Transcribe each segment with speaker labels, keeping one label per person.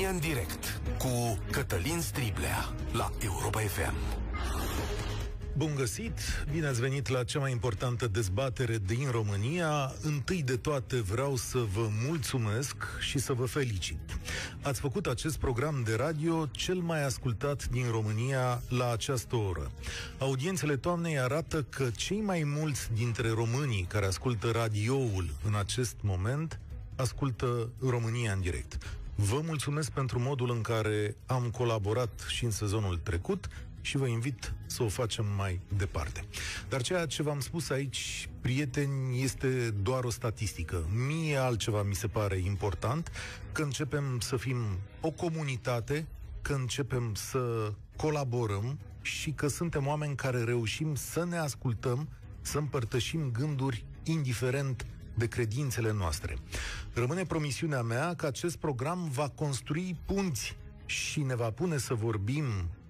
Speaker 1: România în direct cu Cătălin Striblea la Europa FM.
Speaker 2: Bun găsit! Bine ați venit la cea mai importantă dezbatere din România. Întâi de toate vreau să vă mulțumesc și să vă felicit. Ați făcut acest program de radio cel mai ascultat din România la această oră. Audiențele toamnei arată că cei mai mulți dintre românii care ascultă radioul în acest moment ascultă România în direct. Vă mulțumesc pentru modul în care am colaborat și în sezonul trecut și vă invit să o facem mai departe. Dar ceea ce v-am spus aici, prieteni, este doar o statistică. Mie altceva mi se pare important, că începem să fim o comunitate, că începem să colaborăm și că suntem oameni care reușim să ne ascultăm, să împărtășim gânduri indiferent de credințele noastre. Rămâne promisiunea mea că acest program va construi punți și ne va pune să vorbim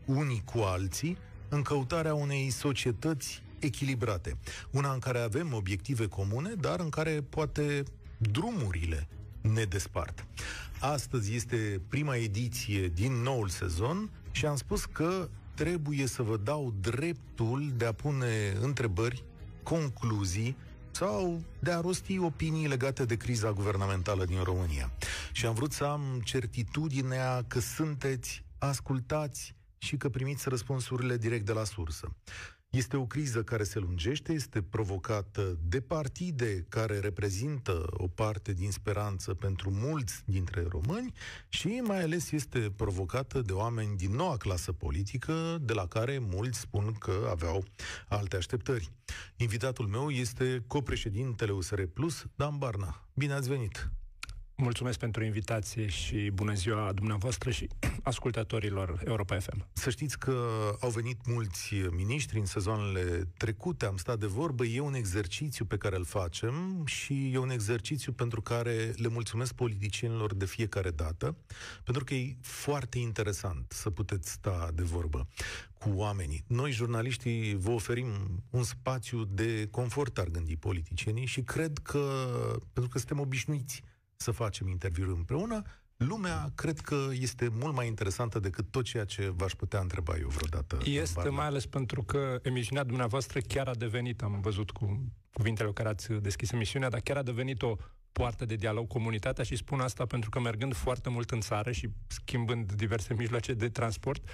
Speaker 2: unii cu alții în căutarea unei societăți echilibrate. Una în care avem obiective comune, dar în care poate drumurile ne despart. Astăzi este prima ediție din noul sezon și am spus că trebuie să vă dau dreptul de a pune întrebări, concluzii sau de a rosti opinii legate de criza guvernamentală din România. Și am vrut să am certitudinea că sunteți ascultați și că primiți răspunsurile direct de la sursă. Este o criză care se lungește, este provocată de partide care reprezintă o parte din speranță pentru mulți dintre români și mai ales este provocată de oameni din noua clasă politică, de la care mulți spun că aveau alte așteptări. Invitatul meu este copreședintele USR Plus, Dan Barna. Bine ați venit!
Speaker 3: Mulțumesc pentru invitație și bună ziua dumneavoastră și ascultătorilor Europa FM.
Speaker 2: Să știți că au venit mulți miniștri în sezoanele trecute, am stat de vorbă, e un exercițiu pe care îl facem și e un exercițiu pentru care le mulțumesc politicienilor de fiecare dată, pentru că e foarte interesant să puteți sta de vorbă cu oamenii. Noi, jurnaliștii, vă oferim un spațiu de confort, ar gândi politicienii și cred că, pentru că suntem obișnuiți să facem interviuri împreună, lumea cred că este mult mai interesantă decât tot ceea ce v-aș putea întreba eu vreodată.
Speaker 3: Este mai ales pentru că emisiunea dumneavoastră chiar a devenit, am văzut cu cuvintele cu care ați deschis emisiunea, dar chiar a devenit o poartă de dialog comunitatea și spun asta pentru că mergând foarte mult în țară și schimbând diverse mijloace de transport,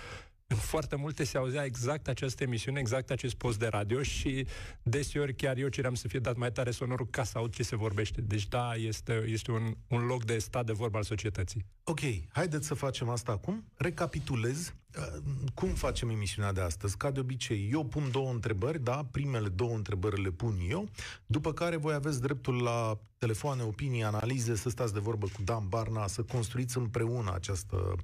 Speaker 3: în foarte multe se auzea exact această emisiune, exact acest post de radio și deseori chiar eu ceream să fie dat mai tare sonorul ca să aud ce se vorbește. Deci da, este, este un, un loc de stat de vorbă al societății.
Speaker 2: Ok, haideți să facem asta acum. Recapitulez uh, cum facem emisiunea de astăzi. Ca de obicei, eu pun două întrebări, da, primele două întrebări le pun eu, după care voi aveți dreptul la telefoane, opinii, analize, să stați de vorbă cu Dan Barna, să construiți împreună această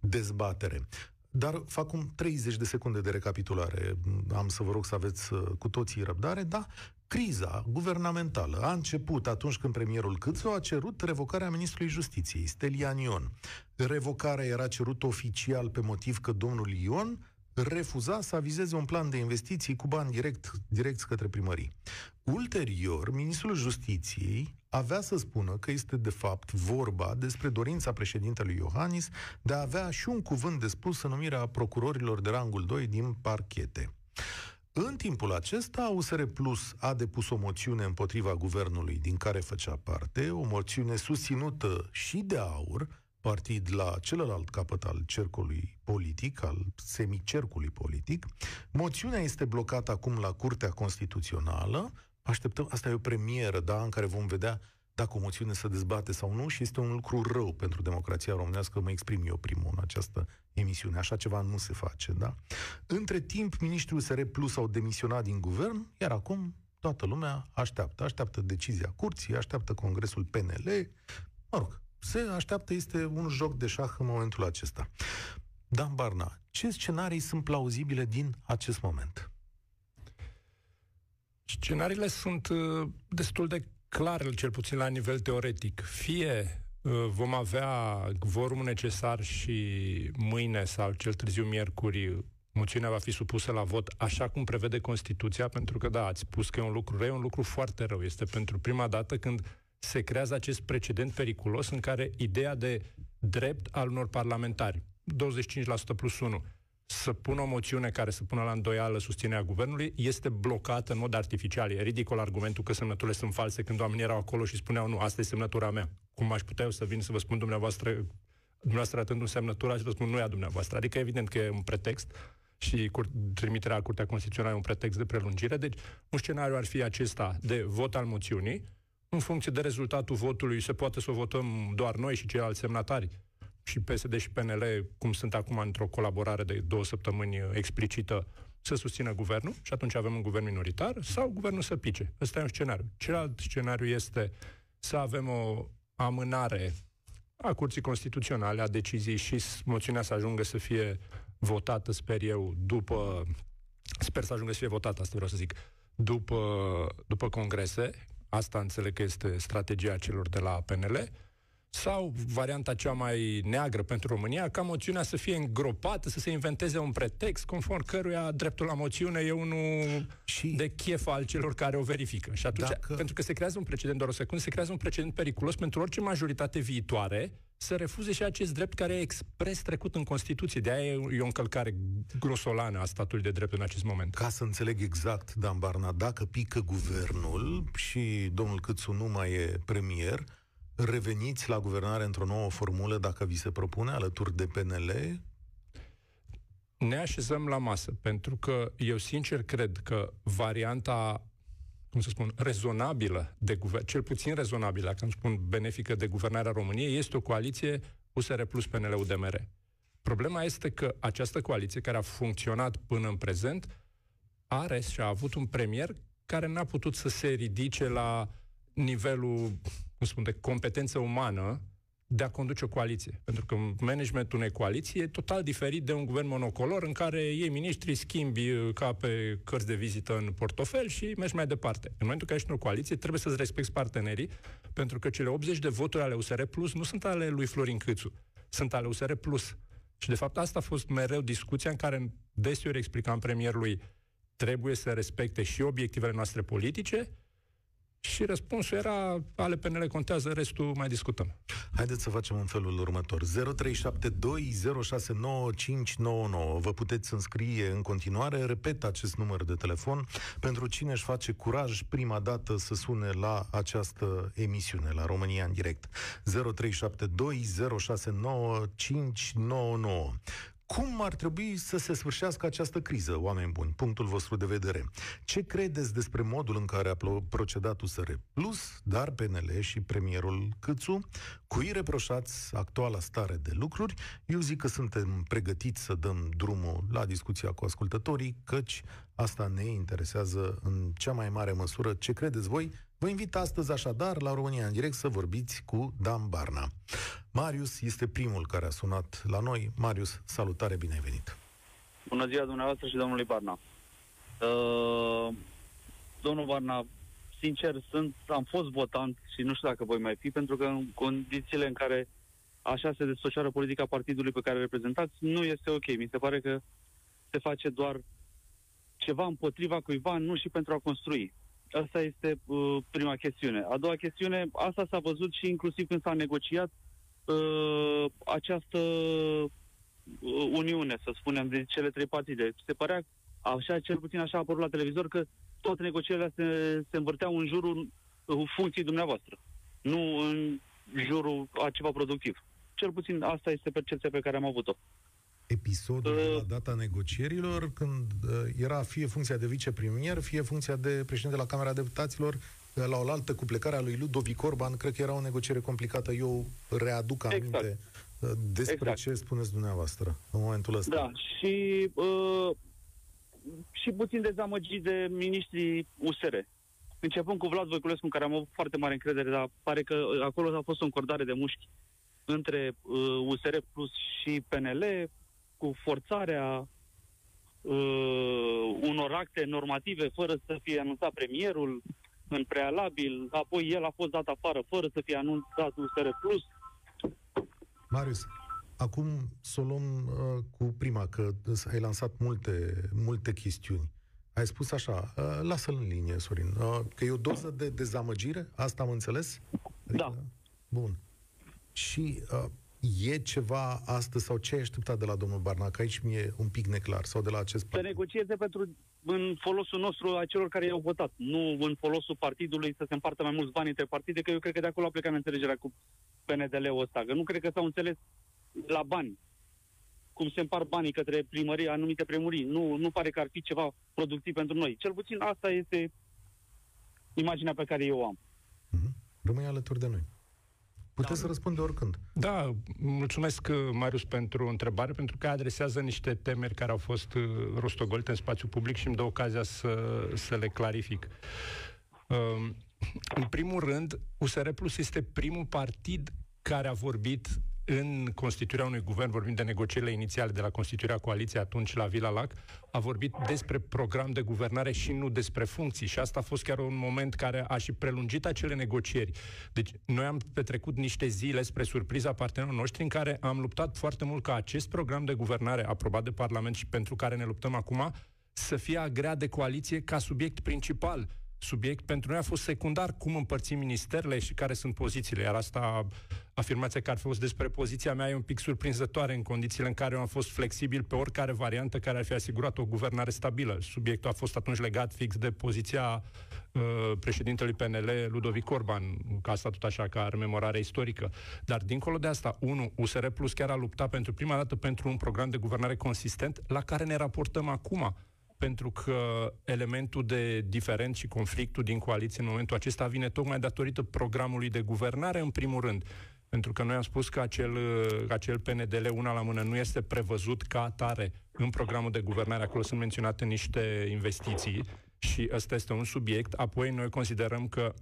Speaker 2: dezbatere. Dar fac un 30 de secunde de recapitulare. Am să vă rog să aveți uh, cu toții răbdare. Da, criza guvernamentală a început atunci când premierul Câțu a cerut revocarea ministrului justiției, Stelian Ion. Revocarea era cerut oficial pe motiv că domnul Ion refuza să avizeze un plan de investiții cu bani direct, direct către primării. Ulterior, ministrul justiției avea să spună că este de fapt vorba despre dorința președintelui Iohannis de a avea și un cuvânt de spus în numirea procurorilor de rangul 2 din parchete. În timpul acesta, USR Plus a depus o moțiune împotriva guvernului din care făcea parte, o moțiune susținută și de AUR, partid la celălalt capăt al cercului politic, al semicercului politic. Moțiunea este blocată acum la Curtea Constituțională. Așteptăm, asta e o premieră, da, în care vom vedea dacă o moțiune se dezbate sau nu și este un lucru rău pentru democrația românească, mă exprim eu primul în această emisiune. Așa ceva nu se face, da? Între timp, ministrul SR Plus au demisionat din guvern, iar acum toată lumea așteaptă. Așteaptă decizia curții, așteaptă congresul PNL. Mă rog, se așteaptă, este un joc de șah în momentul acesta. Dan Barna, ce scenarii sunt plauzibile din acest moment?
Speaker 3: Scenariile sunt uh, destul de clare, cel puțin la nivel teoretic. Fie uh, vom avea vorumul necesar și mâine sau cel târziu miercuri moțiunea va fi supusă la vot așa cum prevede Constituția, pentru că, da, ați spus că e un lucru rău, e un lucru foarte rău. Este pentru prima dată când se creează acest precedent periculos în care ideea de drept al unor parlamentari, 25% plus 1, să pună o moțiune care să pună la îndoială susținerea guvernului, este blocată în mod artificial. E ridicol argumentul că semnăturile sunt false când oamenii erau acolo și spuneau, nu, asta e semnătura mea. Cum aș putea eu să vin să vă spun dumneavoastră, dumneavoastră atând un semnătura și vă spun, nu e a dumneavoastră. Adică evident că e un pretext și cur- trimiterea la Curtea Constituțională e un pretext de prelungire. Deci, un scenariu ar fi acesta de vot al moțiunii, în funcție de rezultatul votului, se poate să o votăm doar noi și ceilalți semnatari, și PSD și PNL, cum sunt acum într-o colaborare de două săptămâni explicită, să susțină guvernul și atunci avem un guvern minoritar, sau guvernul să pice. Ăsta e un scenariu. Celălalt scenariu este să avem o amânare a Curții Constituționale, a deciziei și moțiunea să ajungă să fie votată, sper eu, după... Sper să ajungă să fie votată, asta vreau să zic, după, după congrese. Asta înțeleg că este strategia celor de la PNL sau varianta cea mai neagră pentru România, ca moțiunea să fie îngropată, să se inventeze un pretext conform căruia dreptul la moțiune e unul și de chef al celor care o verifică. Și atunci, dacă... pentru că se creează un precedent, doar o secundă, se creează un precedent periculos pentru orice majoritate viitoare să refuze și acest drept care e expres trecut în Constituție. De aia e o încălcare grosolană a statului de drept în acest moment.
Speaker 2: Ca să înțeleg exact, Dan Barna, dacă pică guvernul și domnul Câțu nu mai e premier, reveniți la guvernare într-o nouă formulă dacă vi se propune alături de PNL?
Speaker 3: Ne așezăm la masă, pentru că eu sincer cred că varianta cum să spun, rezonabilă de guvern, cel puțin rezonabilă, când spun benefică de guvernarea României, este o coaliție USR plus PNL-UDMR. Problema este că această coaliție, care a funcționat până în prezent, are și a avut un premier care n-a putut să se ridice la nivelul cum spun, de competență umană de a conduce o coaliție. Pentru că managementul unei coaliții e total diferit de un guvern monocolor în care ei miniștri schimbi uh, ca pe cărți de vizită în portofel și mergi mai departe. În momentul în care ești în o coaliție, trebuie să-ți respecti partenerii, pentru că cele 80 de voturi ale USR Plus nu sunt ale lui Florin Câțu, sunt ale USR Plus. Și de fapt asta a fost mereu discuția în care deseori explicam premierului trebuie să respecte și obiectivele noastre politice, și răspunsul era, ale PNL contează, restul mai discutăm.
Speaker 2: Haideți să facem în felul următor. 0372069599. Vă puteți înscrie în continuare. Repet acest număr de telefon pentru cine își face curaj prima dată să sune la această emisiune, la România în direct. 0372069599. Cum ar trebui să se sfârșească această criză, oameni buni? Punctul vostru de vedere. Ce credeți despre modul în care a procedat USR Plus, dar PNL și premierul Câțu? Cui reproșați actuala stare de lucruri? Eu zic că suntem pregătiți să dăm drumul la discuția cu ascultătorii, căci asta ne interesează în cea mai mare măsură. Ce credeți voi? Vă invit astăzi așadar la România în direct să vorbiți cu Dan Barna. Marius este primul care a sunat la noi. Marius, salutare, bine ai venit!
Speaker 4: Bună ziua dumneavoastră și domnului Barna. Uh, domnul Barna, sincer, sunt, am fost votant și nu știu dacă voi mai fi, pentru că în condițiile în care așa se desfășoară politica partidului pe care reprezentați, nu este ok. Mi se pare că se face doar ceva împotriva cuiva, nu și pentru a construi. Asta este uh, prima chestiune. A doua chestiune, asta s-a văzut și inclusiv când s-a negociat uh, această uh, uniune, să spunem, de cele trei partide. Se părea, așa, cel puțin așa a apărut la televizor, că toate negocierile se, se învârteau în jurul uh, funcției dumneavoastră, nu în jurul a ceva productiv. Cel puțin asta este percepția pe care am avut-o
Speaker 2: episodul uh, la data negocierilor, când uh, era fie funcția de vicepremier, fie funcția de președinte la Camera Deputaților, uh, la oaltă cu plecarea lui Ludovic Orban, cred că era o negociere complicată. Eu readuc aminte exact. Uh, despre exact. ce spuneți dumneavoastră în momentul ăsta.
Speaker 4: Da, și, uh, și puțin dezamăgit de ministrii USR. Începând cu Vlad Voiculescu, în care am avut foarte mare încredere, dar pare că acolo a fost o încordare de mușchi între uh, USR Plus și PNL, cu forțarea uh, unor acte normative fără să fie anunțat premierul în prealabil, apoi el a fost dat afară fără să fie anunțat USR Plus.
Speaker 2: Marius, acum să o luăm uh, cu prima, că ai lansat multe, multe chestiuni. Ai spus așa, uh, lasă-l în linie, Sorin, uh, că e o doză de dezamăgire, asta am înțeles?
Speaker 4: Adică, da.
Speaker 2: Bun. Și uh, E ceva astăzi sau ce ai așteptat de la domnul Barnac? Aici mi-e un pic neclar. Sau de la acest
Speaker 4: Să negocieze pentru, în folosul nostru a celor care i-au votat. Nu în folosul partidului să se împartă mai mulți bani între partide, că eu cred că de acolo a plecat înțelegerea cu PNDL-ul ăsta. Că nu cred că s-au înțeles la bani. Cum se împart banii către primării, anumite primării. Nu, nu pare că ar fi ceva productiv pentru noi. Cel puțin asta este imaginea pe care eu o am.
Speaker 2: Mm-hmm. Rămâi alături de noi. Puteți da. să răspunde oricând.
Speaker 3: Da, mulțumesc, Marius, pentru întrebare, pentru că adresează niște temeri care au fost uh, rostogolite în spațiu public și îmi dă ocazia să, să le clarific. Um, în primul rând, USR Plus este primul partid care a vorbit în constituirea unui guvern, vorbind de negocierile inițiale de la constituirea coaliției atunci la Vila Lac, a vorbit despre program de guvernare și nu despre funcții. Și asta a fost chiar un moment care a și prelungit acele negocieri. Deci noi am petrecut niște zile spre surpriza partenerilor noștri în care am luptat foarte mult ca acest program de guvernare aprobat de Parlament și pentru care ne luptăm acum să fie agreat de coaliție ca subiect principal subiect. Pentru noi a fost secundar cum împărțim ministerele și care sunt pozițiile, iar asta, afirmația care a fost despre poziția mea, e un pic surprinzătoare în condițiile în care eu am fost flexibil pe oricare variantă care ar fi asigurat o guvernare stabilă. Subiectul a fost atunci legat fix de poziția uh, președintelui PNL, Ludovic Orban, ca asta tot așa, ca rememorare istorică. Dar dincolo de asta, unu, USR Plus chiar a luptat pentru prima dată pentru un program de guvernare consistent la care ne raportăm acum pentru că elementul de diferent și conflictul din coaliție în momentul acesta vine tocmai datorită programului de guvernare, în primul rând. Pentru că noi am spus că acel, acel PNDL una la mână nu este prevăzut ca atare în programul de guvernare. Acolo sunt menționate niște investiții și ăsta este un subiect. Apoi noi considerăm că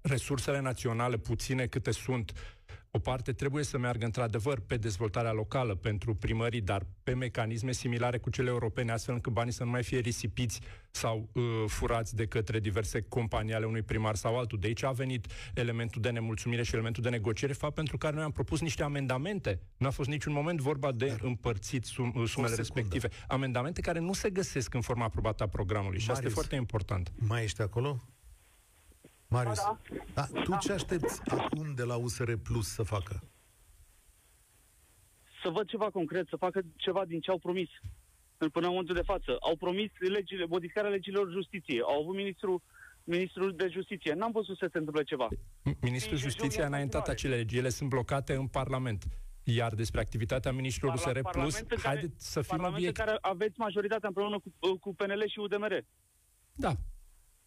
Speaker 3: resursele naționale, puține câte sunt, o parte trebuie să meargă într-adevăr pe dezvoltarea locală pentru primării, dar pe mecanisme similare cu cele europene, astfel încât banii să nu mai fie risipiți sau uh, furați de către diverse companii ale unui primar sau altul. De aici a venit elementul de nemulțumire și elementul de negociere, fapt pentru care noi am propus niște amendamente. Nu a fost niciun moment vorba de dar împărțit sum, uh, sumele respective. Amendamente care nu se găsesc în forma aprobată a programului. Marius, și asta e foarte important.
Speaker 2: Mai ești acolo? Marius, da, da. Da, tu ce aștepți acum de la USR Plus să facă?
Speaker 4: Să văd ceva concret, să facă ceva din ce au promis până în momentul de față. Au promis legile, modificarea legilor justiției. Au avut ministrul ministrul de justiție. N-am văzut să se întâmple ceva.
Speaker 3: Ministrul Justiției a înaintat acele legi. Ele sunt blocate în Parlament. Iar despre activitatea ministrilor USR Plus, haideți să fim obiect.
Speaker 4: care aveți majoritatea împreună cu, cu PNL și UDMR.
Speaker 3: Da,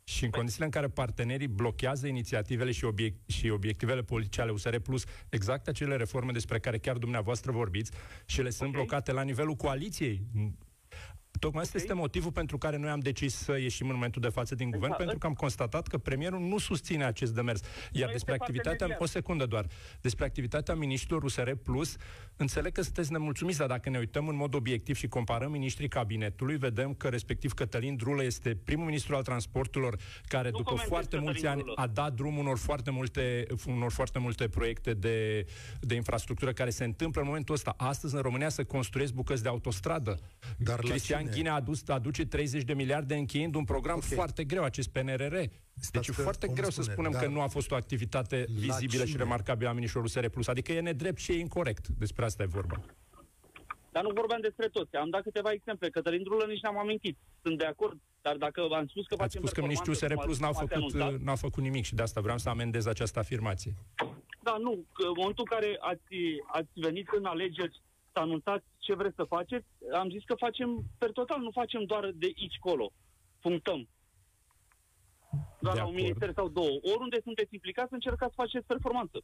Speaker 3: și în condițiile în care partenerii blochează inițiativele și, obiect- și obiectivele politice ale USR Plus, exact acele reforme despre care chiar dumneavoastră vorbiți, și ele sunt okay. blocate la nivelul coaliției, Tocmai okay. este motivul pentru care noi am decis să ieșim în momentul de față din guvern, exact. pentru că am constatat că premierul nu susține acest demers. Iar nu despre activitatea, o secundă doar, despre activitatea ministrilor USR Plus, înțeleg că sunteți nemulțumiți, dar dacă ne uităm în mod obiectiv și comparăm ministrii cabinetului, vedem că respectiv Cătălin Drulă este primul ministru al transporturilor care nu după foarte mulți ani Drulă. a dat drum unor foarte multe, unor foarte multe proiecte de, de infrastructură care se întâmplă în momentul ăsta. Astăzi în România se construiesc bucăți de autostradă. Dar Cristian Ghinea adus, aduce 30 de miliarde încheind un program okay. foarte greu, acest PNRR. Deci e foarte greu spune, să spunem că nu a fost o activitate vizibilă și remarcabilă a ministrului SR+. Adică e nedrept și e incorrect. Despre asta e vorba.
Speaker 4: Dar nu vorbeam despre toți. Am dat câteva exemple. Cătălin Drulă nici n-am amintit. Sunt de acord. Dar dacă am spus că
Speaker 3: Ați spus că ministrul SR Plus n-a făcut, n-a făcut nimic și de asta vreau să amendez această afirmație.
Speaker 4: Da, nu. Că în momentul în care ați, ați venit în alegeri să anunțați ce vreți să faceți, am zis că facem per total, nu facem doar de aici colo. Punctăm. Doar la un minister sau două. Oriunde sunteți implicați, încercați să faceți performanță.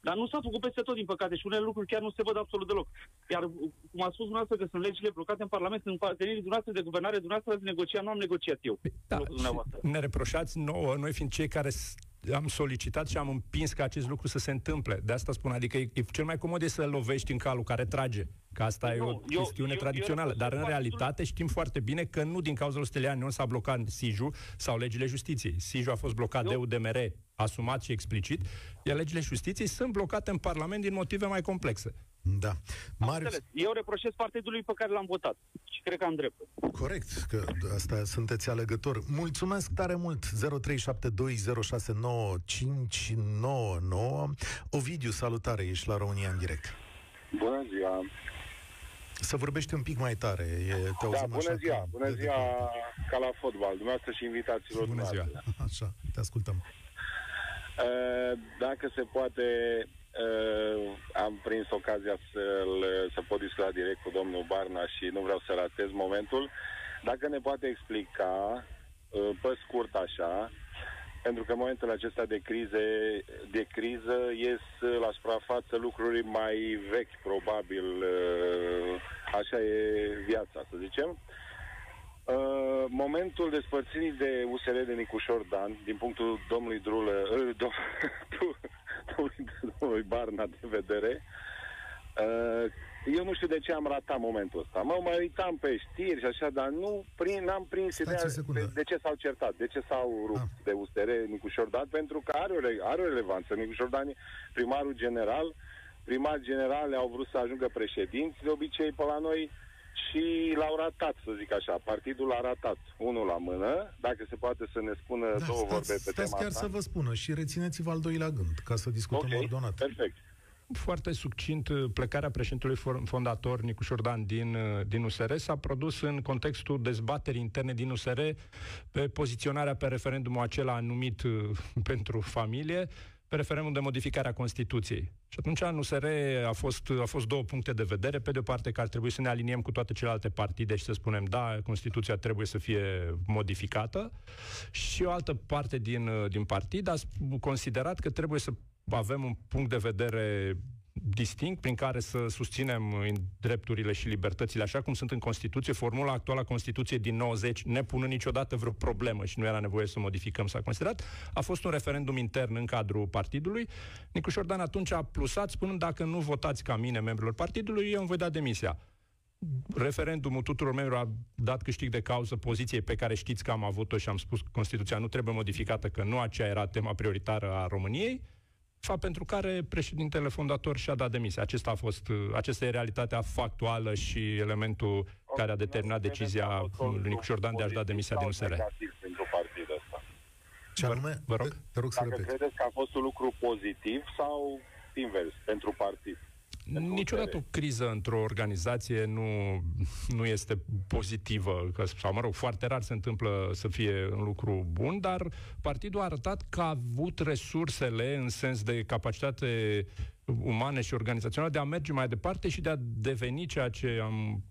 Speaker 4: Dar nu s-a făcut peste tot, din păcate, și unele lucruri chiar nu se văd absolut deloc. Iar, cum a spus dumneavoastră, că sunt legile blocate în Parlament, sunt partenerii dumneavoastră de guvernare, dumneavoastră ați negociat, nu am negociat eu.
Speaker 3: Da, ne reproșați nouă, noi fiind cei care am solicitat și am împins ca acest lucru să se întâmple. De asta spun, adică e, e cel mai comod e să lovești în calul care trage. Că asta nu, e o eu, chestiune eu, tradițională. Eu, Dar în realitate știm foarte bine că nu din cauza lui Stelian nu s-a blocat SIJU sau legile justiției. SIJU a fost blocat eu, de UDMR, asumat și explicit, iar legile justiției sunt blocate în Parlament din motive mai complexe.
Speaker 2: Da.
Speaker 4: Marius... Eu reproșez partidului pe care l-am votat și cred că am drept.
Speaker 2: Corect, că asta sunteți alegător. Mulțumesc tare mult. 0372069599. Ovidiu, salutare, ești la România în direct.
Speaker 5: Bună ziua.
Speaker 2: Să vorbești un pic mai tare. E, te
Speaker 5: da, bună ziua. Bună ziua ca la fotbal. Dumneavoastră și invitațiilor
Speaker 2: Bună ziua. Așa, te ascultăm.
Speaker 5: Dacă se poate, Uh, am prins ocazia să să pot discuta direct cu domnul Barna și nu vreau să ratez momentul. Dacă ne poate explica, uh, pe scurt așa, pentru că în momentul acesta de crize, de criză ies la suprafață lucruri mai vechi, probabil, uh, așa e viața, să zicem. Uh, momentul despărțirii de USR de Nicușor Dan, din punctul domnului Drulă, uh, dom, domnului Barna de vedere, uh, eu nu știu de ce am ratat momentul ăsta. Mă mai uitam pe știri și așa, dar nu prin, n-am prins ideea de, de ce s-au certat, de ce s-au rupt ah. de USR Nicușor Dan, pentru că are o, are o relevanță. Nicușor Dan primarul general, primar general au vrut să ajungă președinți, de obicei pe la noi și l-au ratat, să zic așa. Partidul l-a ratat. Unul la mână, dacă se poate să ne spună da, două stați, vorbe pe
Speaker 2: tema
Speaker 5: chiar
Speaker 2: asta. să vă spună și rețineți-vă al doilea gând, ca să discutăm okay, ordonat.
Speaker 5: perfect.
Speaker 3: Foarte succint, plecarea președintelui fondator Nicuș Șordan din, din USR s-a produs în contextul dezbaterii interne din USR pe poziționarea pe referendumul acela numit pentru familie, pe referendum de modificare a Constituției. Și atunci în USR a fost, a fost două puncte de vedere. Pe de o parte că ar trebui să ne aliniem cu toate celelalte partide și să spunem da, Constituția trebuie să fie modificată. Și o altă parte din, din partid a considerat că trebuie să avem un punct de vedere distinct prin care să susținem drepturile și libertățile așa cum sunt în Constituție. Formula actuală a Constituției din 90, nepunând niciodată vreo problemă și nu era nevoie să modificăm, s-a considerat, a fost un referendum intern în cadrul partidului. Nicu Șordan atunci a plusat spunând dacă nu votați ca mine, membrilor partidului, eu îmi voi da demisia referendumul tuturor membrilor a dat câștig de cauză poziției pe care știți că am avut-o și am spus că Constituția nu trebuie modificată, că nu aceea era tema prioritară a României fapt pentru care președintele fondator și-a dat demisia. Acesta a fost, acesta e realitatea factuală și elementul care a determinat decizia lui Nicu Jordan de a-și da demisia din USR.
Speaker 5: pentru partidul ăsta.
Speaker 2: Ce anume?
Speaker 3: Vă rog?
Speaker 2: Te rog să
Speaker 5: Dacă credeți că a fost un lucru pozitiv sau invers pentru partid?
Speaker 3: Niciodată o criză într-o organizație nu, nu este pozitivă, că, sau mă rog, foarte rar se întâmplă să fie un lucru bun, dar partidul a arătat că a avut resursele în sens de capacitate umane și organizaționale de a merge mai departe și de a deveni ceea ce am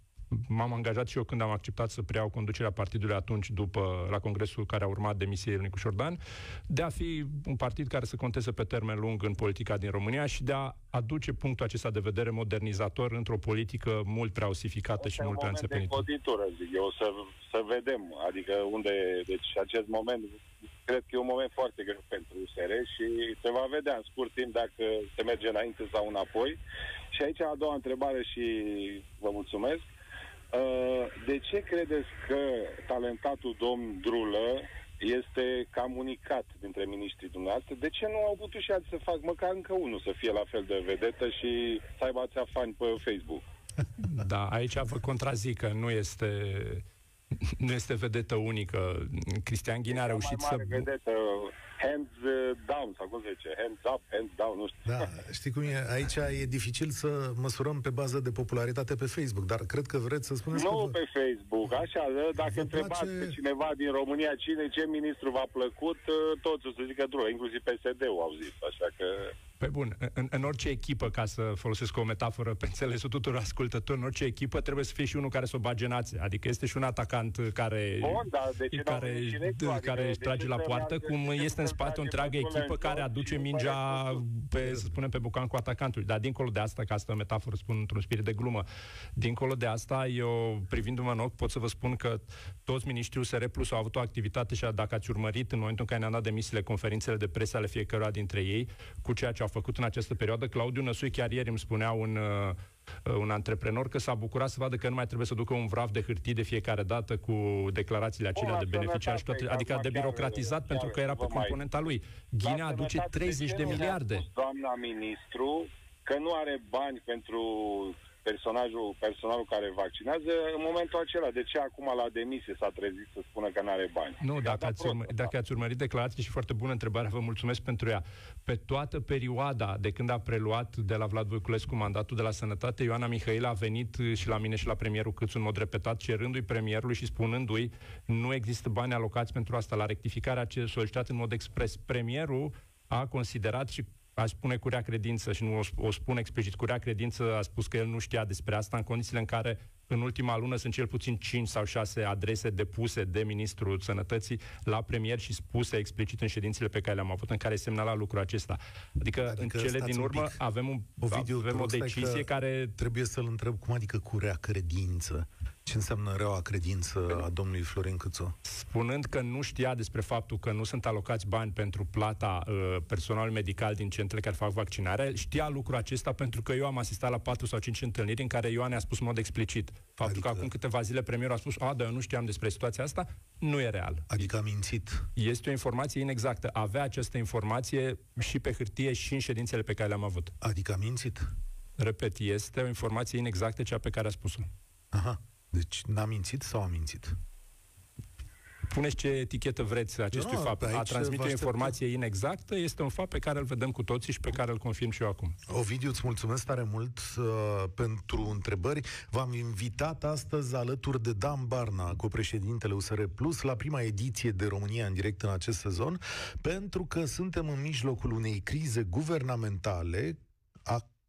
Speaker 3: m-am angajat și eu când am acceptat să preiau conducerea partidului atunci, după, la congresul care a urmat demisiei lui Nicuș Șordan, de a fi un partid care să conteze pe termen lung în politica din România și de a aduce punctul acesta de vedere modernizator într-o politică mult prea osificată și mult prea înțepenită.
Speaker 5: de zic eu, să, să vedem, adică unde, deci acest moment cred că e un moment foarte greu pentru USR și se va vedea în scurt timp dacă se merge înainte sau înapoi. Și aici a doua întrebare și vă mulțumesc. Uh, de ce credeți că talentatul domn Drulă este comunicat dintre miniștrii dumneavoastră? De ce nu au putut și alții să fac măcar încă unul să fie la fel de vedetă și să aibă ația fani pe Facebook?
Speaker 3: Da, aici vă contrazic că nu este nu este vedetă unică. Cristian Ghin a reușit să...
Speaker 5: vedetă hands uh, down, sau cum se zice, hands up, hands down, nu știu.
Speaker 2: Da, știi cum e? Aici e dificil să măsurăm pe bază de popularitate pe Facebook, dar cred că vreți să spuneți
Speaker 5: Nu
Speaker 2: că...
Speaker 5: pe Facebook, așa, dacă întrebați place... pe cineva din România cine, ce ministru v-a plăcut, uh, toți o să zică drulă, inclusiv PSD-ul au zis, așa că...
Speaker 3: Păi bun, în, în orice echipă, ca să folosesc o metaforă pe înțelesul tuturor ascultători, în orice echipă trebuie să fie și unul care să o bage nație. Adică este și un atacant care,
Speaker 5: Bun, da, de ce
Speaker 3: care, directul, adică care își trage la poartă, cum este în spate o întreagă echipă care aduce mingea, pe, să spunem, pe bucan cu atacantul. Dar dincolo de asta, ca asta metaforă spun într-un spirit de glumă, dincolo de asta, eu, privindu-mă în ochi, pot să vă spun că toți miniștrii USR Plus au avut o activitate și dacă ați urmărit în momentul în care ne-am dat demisiile conferințele de presă ale fiecăruia dintre ei, cu ceea ce au făcut în această perioadă. Claudiu Năsui chiar ieri îmi spunea un, uh, un antreprenor că s-a bucurat să vadă că nu mai trebuie să ducă un vraf de hârtii de fiecare dată cu declarațiile acelea de beneficiari, toate, adică de birocratizat chiar, pentru că era pe componenta lui. Ghinea aduce 30 de miliarde.
Speaker 5: Doamna ministru că nu are bani pentru personajul, personalul care vaccinează în momentul acela. De ce acum la demisie s-a trezit să spună că nu are bani?
Speaker 3: Nu, dacă ați, urmă, dacă ați urmărit declarații și foarte bună întrebare, vă mulțumesc pentru ea. Pe toată perioada de când a preluat de la Vlad Voiculescu mandatul de la Sănătate, Ioana Mihail a venit și la mine și la premierul Câțu în mod repetat, cerându-i premierului și spunându-i nu există bani alocați pentru asta. La rectificarea ce solicitat în mod expres, premierul a considerat și aș spune cu rea credință și nu o, o spun explicit, cu rea credință a spus că el nu știa despre asta în condițiile în care în ultima lună sunt cel puțin 5 sau 6 adrese depuse de Ministrul Sănătății la premier și spuse explicit în ședințele pe care le-am avut, în care semnala lucrul acesta. Adică, adică în cele din urmă avem, un, Ovidiu, avem o decizie care...
Speaker 2: Trebuie să-l întreb cum adică cu rea credință. Ce înseamnă reaua credință a domnului Florin Câțu?
Speaker 3: Spunând că nu știa despre faptul că nu sunt alocați bani pentru plata uh, personalului medical din centrele care fac vaccinarea, știa lucrul acesta pentru că eu am asistat la 4 sau 5 întâlniri în care Ioane a spus în mod explicit. Faptul adică... că acum câteva zile premierul a spus, a, dar eu nu știam despre situația asta, nu e real.
Speaker 2: Adică a mințit.
Speaker 3: Este o informație inexactă. Avea această informație și pe hârtie și în ședințele pe care le-am avut.
Speaker 2: Adică a mințit.
Speaker 3: Repet, este o informație inexactă cea pe care a spus-o.
Speaker 2: Aha. Deci n-a mințit sau a mințit?
Speaker 3: Puneți ce etichetă vreți acestui no, fapt. A transmite o informație inexactă este un fapt pe care îl vedem cu toții și pe care îl confirm și eu acum.
Speaker 2: Ovidiu, îți mulțumesc tare mult uh, pentru întrebări. V-am invitat astăzi alături de Dan Barna, cu președintele USR Plus, la prima ediție de România în direct în acest sezon, pentru că suntem în mijlocul unei crize guvernamentale a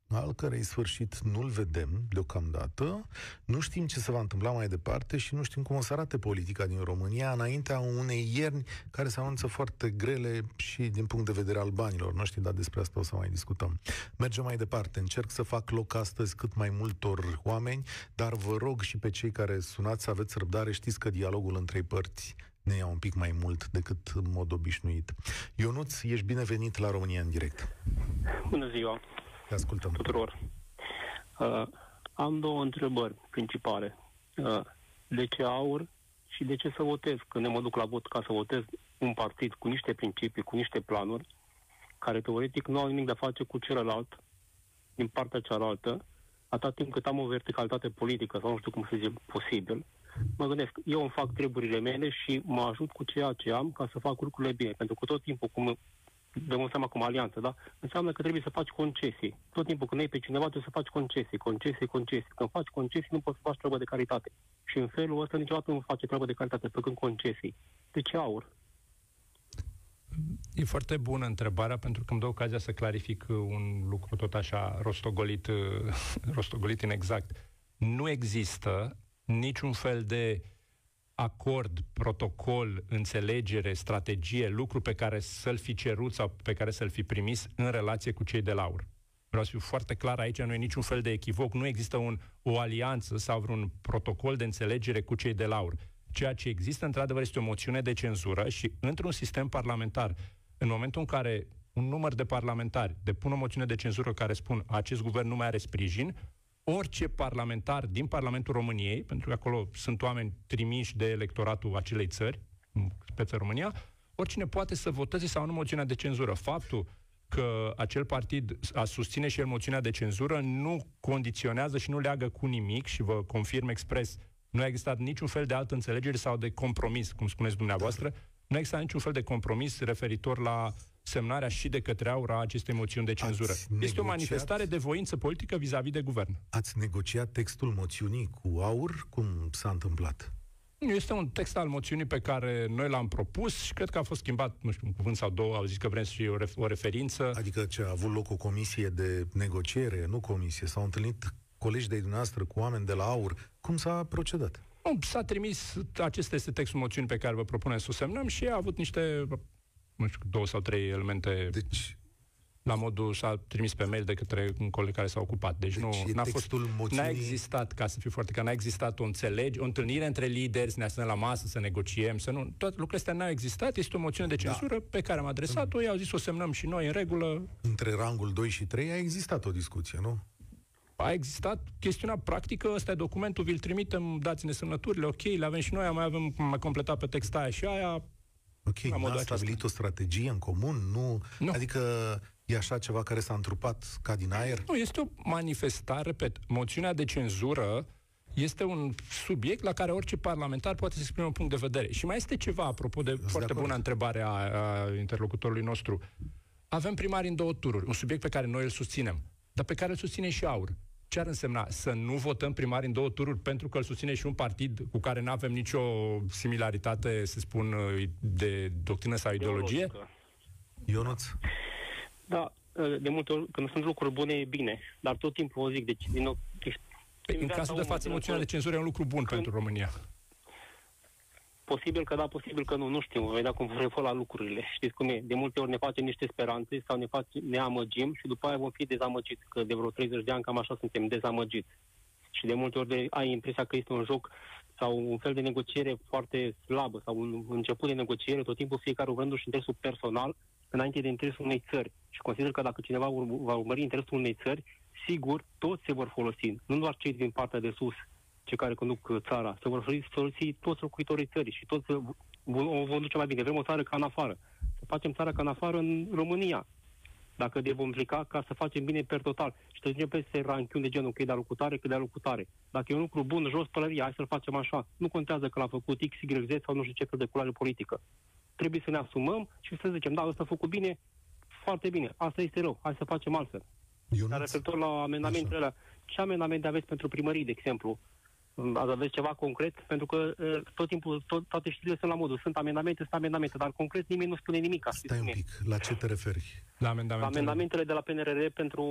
Speaker 2: al cărei sfârșit nu-l vedem deocamdată, nu știm ce se va întâmpla mai departe și nu știm cum o să arate politica din România înaintea unei ierni care se anunță foarte grele și din punct de vedere al banilor. Nu știu, dar despre asta o să mai discutăm. Mergem mai departe. Încerc să fac loc astăzi cât mai multor oameni, dar vă rog și pe cei care sunați să aveți răbdare. Știți că dialogul între părți ne ia un pic mai mult decât în mod obișnuit. Ionuț, ești binevenit la România în direct.
Speaker 6: Bună ziua!
Speaker 2: Te ascultăm.
Speaker 6: Tuturor. Uh, am două întrebări principale. Uh, de ce aur și de ce să votez? Când mă duc la vot ca să votez un partid cu niște principii, cu niște planuri, care teoretic nu au nimic de a face cu celălalt, din partea cealaltă, atât timp cât am o verticalitate politică, sau nu știu cum să zic, posibil, mă gândesc, eu îmi fac treburile mele și mă ajut cu ceea ce am ca să fac lucrurile bine. Pentru că tot timpul, cum dăm seama cum alianță, da? Înseamnă că trebuie să faci concesii. Tot timpul când ai pe cineva trebuie să faci concesii, concesii, concesii. Când faci concesii nu poți să faci treabă de caritate. Și în felul ăsta niciodată nu face treabă de caritate, făcând concesii. De ce aur?
Speaker 3: E foarte bună întrebarea, pentru că îmi dă ocazia să clarific un lucru tot așa rostogolit, rostogolit inexact. Nu există niciun fel de uh, acord, protocol, înțelegere, strategie, lucru pe care să-l fi cerut sau pe care să-l fi primis în relație cu cei de laur. Vreau să fiu foarte clar, aici nu e niciun fel de echivoc, nu există un, o alianță sau vreun protocol de înțelegere cu cei de laur. Ceea ce există, într-adevăr, este o moțiune de cenzură și într-un sistem parlamentar, în momentul în care un număr de parlamentari depun o moțiune de cenzură care spun acest guvern nu mai are sprijin, orice parlamentar din Parlamentul României, pentru că acolo sunt oameni trimiși de electoratul acelei țări, în speță România, oricine poate să voteze sau nu moțiunea de cenzură. Faptul că acel partid a susține și el moțiunea de cenzură nu condiționează și nu leagă cu nimic și vă confirm expres, nu a existat niciun fel de altă înțelegere sau de compromis, cum spuneți dumneavoastră, nu a existat niciun fel de compromis referitor la semnarea și de către aura acestei moțiuni de cenzură. Ați este negociat... o manifestare de voință politică vis-a-vis de guvern.
Speaker 2: Ați negociat textul moțiunii cu aur? Cum s-a întâmplat?
Speaker 3: Este un text al moțiunii pe care noi l-am propus și cred că a fost schimbat, nu știu, un cuvânt sau două, au zis că vrem și o, ref- o referință.
Speaker 2: Adică ce, a avut loc o comisie de negociere, nu comisie, s-au întâlnit colegi de dumneavoastră cu oameni de la AUR. Cum s-a procedat?
Speaker 3: S-a trimis, acesta este textul moțiunii pe care vă propunem să o semnăm și a avut niște nu știu, două sau trei elemente deci, la modul s-a trimis pe mail de către un coleg care s-a ocupat. Deci, deci nu n-a fost moțiunii... n-a existat, ca să fiu foarte că n-a existat o înțelegi, o întâlnire între lideri, să ne asumăm la masă, să negociem, să nu... Toate lucrurile astea n-au existat, este o moțiune de da. cenzură da. pe care am adresat-o, ei au zis o semnăm și noi în regulă.
Speaker 2: Între rangul 2 și 3 a existat o discuție, nu?
Speaker 3: A existat chestiunea practică, ăsta e documentul, vi-l trimitem, dați-ne semnăturile, ok, le avem și noi, mai avem mai completat pe text aia și aia,
Speaker 2: Ok, n-a stabilit o strategie în comun? Nu, nu. Adică E așa ceva care s-a întrupat ca din aer?
Speaker 3: Nu, este o manifestare, repet, moțiunea de cenzură este un subiect la care orice parlamentar poate să exprime un punct de vedere. Și mai este ceva, apropo de
Speaker 2: Sunt
Speaker 3: foarte
Speaker 2: de
Speaker 3: bună întrebare a, a interlocutorului nostru. Avem primari în două tururi, un subiect pe care noi îl susținem, dar pe care îl susține și AUR. Ce ar însemna? Să nu votăm primari în două tururi pentru că îl susține și un partid cu care nu avem nicio similaritate, să spun, de doctrină sau ideologie?
Speaker 6: Ideologică.
Speaker 2: Ionuț?
Speaker 6: Da, de multe ori, când sunt lucruri bune, e bine. Dar tot timpul o zic, deci, din nou, deci,
Speaker 3: Păi, în
Speaker 6: viața
Speaker 3: cazul de
Speaker 6: omului,
Speaker 3: față,
Speaker 6: din
Speaker 3: moțiunea de
Speaker 6: nou,
Speaker 3: cenzură e un lucru bun
Speaker 6: Când-
Speaker 3: pentru România.
Speaker 6: Posibil că da, posibil că nu, nu știu, voi vedea cum vor la lucrurile. Știți cum e? De multe ori ne facem niște speranțe sau ne, face, ne amăgim și după aia vom fi dezamăgiți, că de vreo 30 de ani cam așa suntem dezamăgiți. Și de multe ori de, ai impresia că este un joc sau un fel de negociere foarte slabă sau un început de negociere, tot timpul fiecare urmându-și interesul personal înainte de interesul unei țări. Și consider că dacă cineva ur- va urmări interesul unei țări, sigur, toți se vor folosi, nu doar cei din partea de sus, cei care conduc uh, țara, se vor folosi, folosi toți locuitorii țării și toți uh, o vom duce mai bine. Vrem o țară ca în afară. Să facem țara ca în afară în România. Dacă de vom pleca ca să facem bine per total. Și să zicem peste ranchiuni de genul că e de alocutare, că de alocutare. Dacă e un lucru bun, jos pălăria, hai să-l facem așa. Nu contează că l-a făcut X, Y, Z sau nu știu ce fel de culoare politică. Trebuie să ne asumăm și să zicem, da, ăsta a făcut bine, foarte bine, asta este rău, hai să facem altfel. Dar
Speaker 2: Ionuț?
Speaker 6: referitor la amendamentele alea, ce amendamente aveți pentru primării, de exemplu? Ați aveți ceva concret? Pentru că uh, tot timpul, tot, toate știrile sunt la modul. Sunt amendamente, sunt amendamente, dar concret nimeni nu spune nimic. știți
Speaker 2: Stai un
Speaker 6: cum e?
Speaker 2: pic, la ce te referi?
Speaker 3: La amendamentele.
Speaker 6: Amendamentele de la PNRR pentru,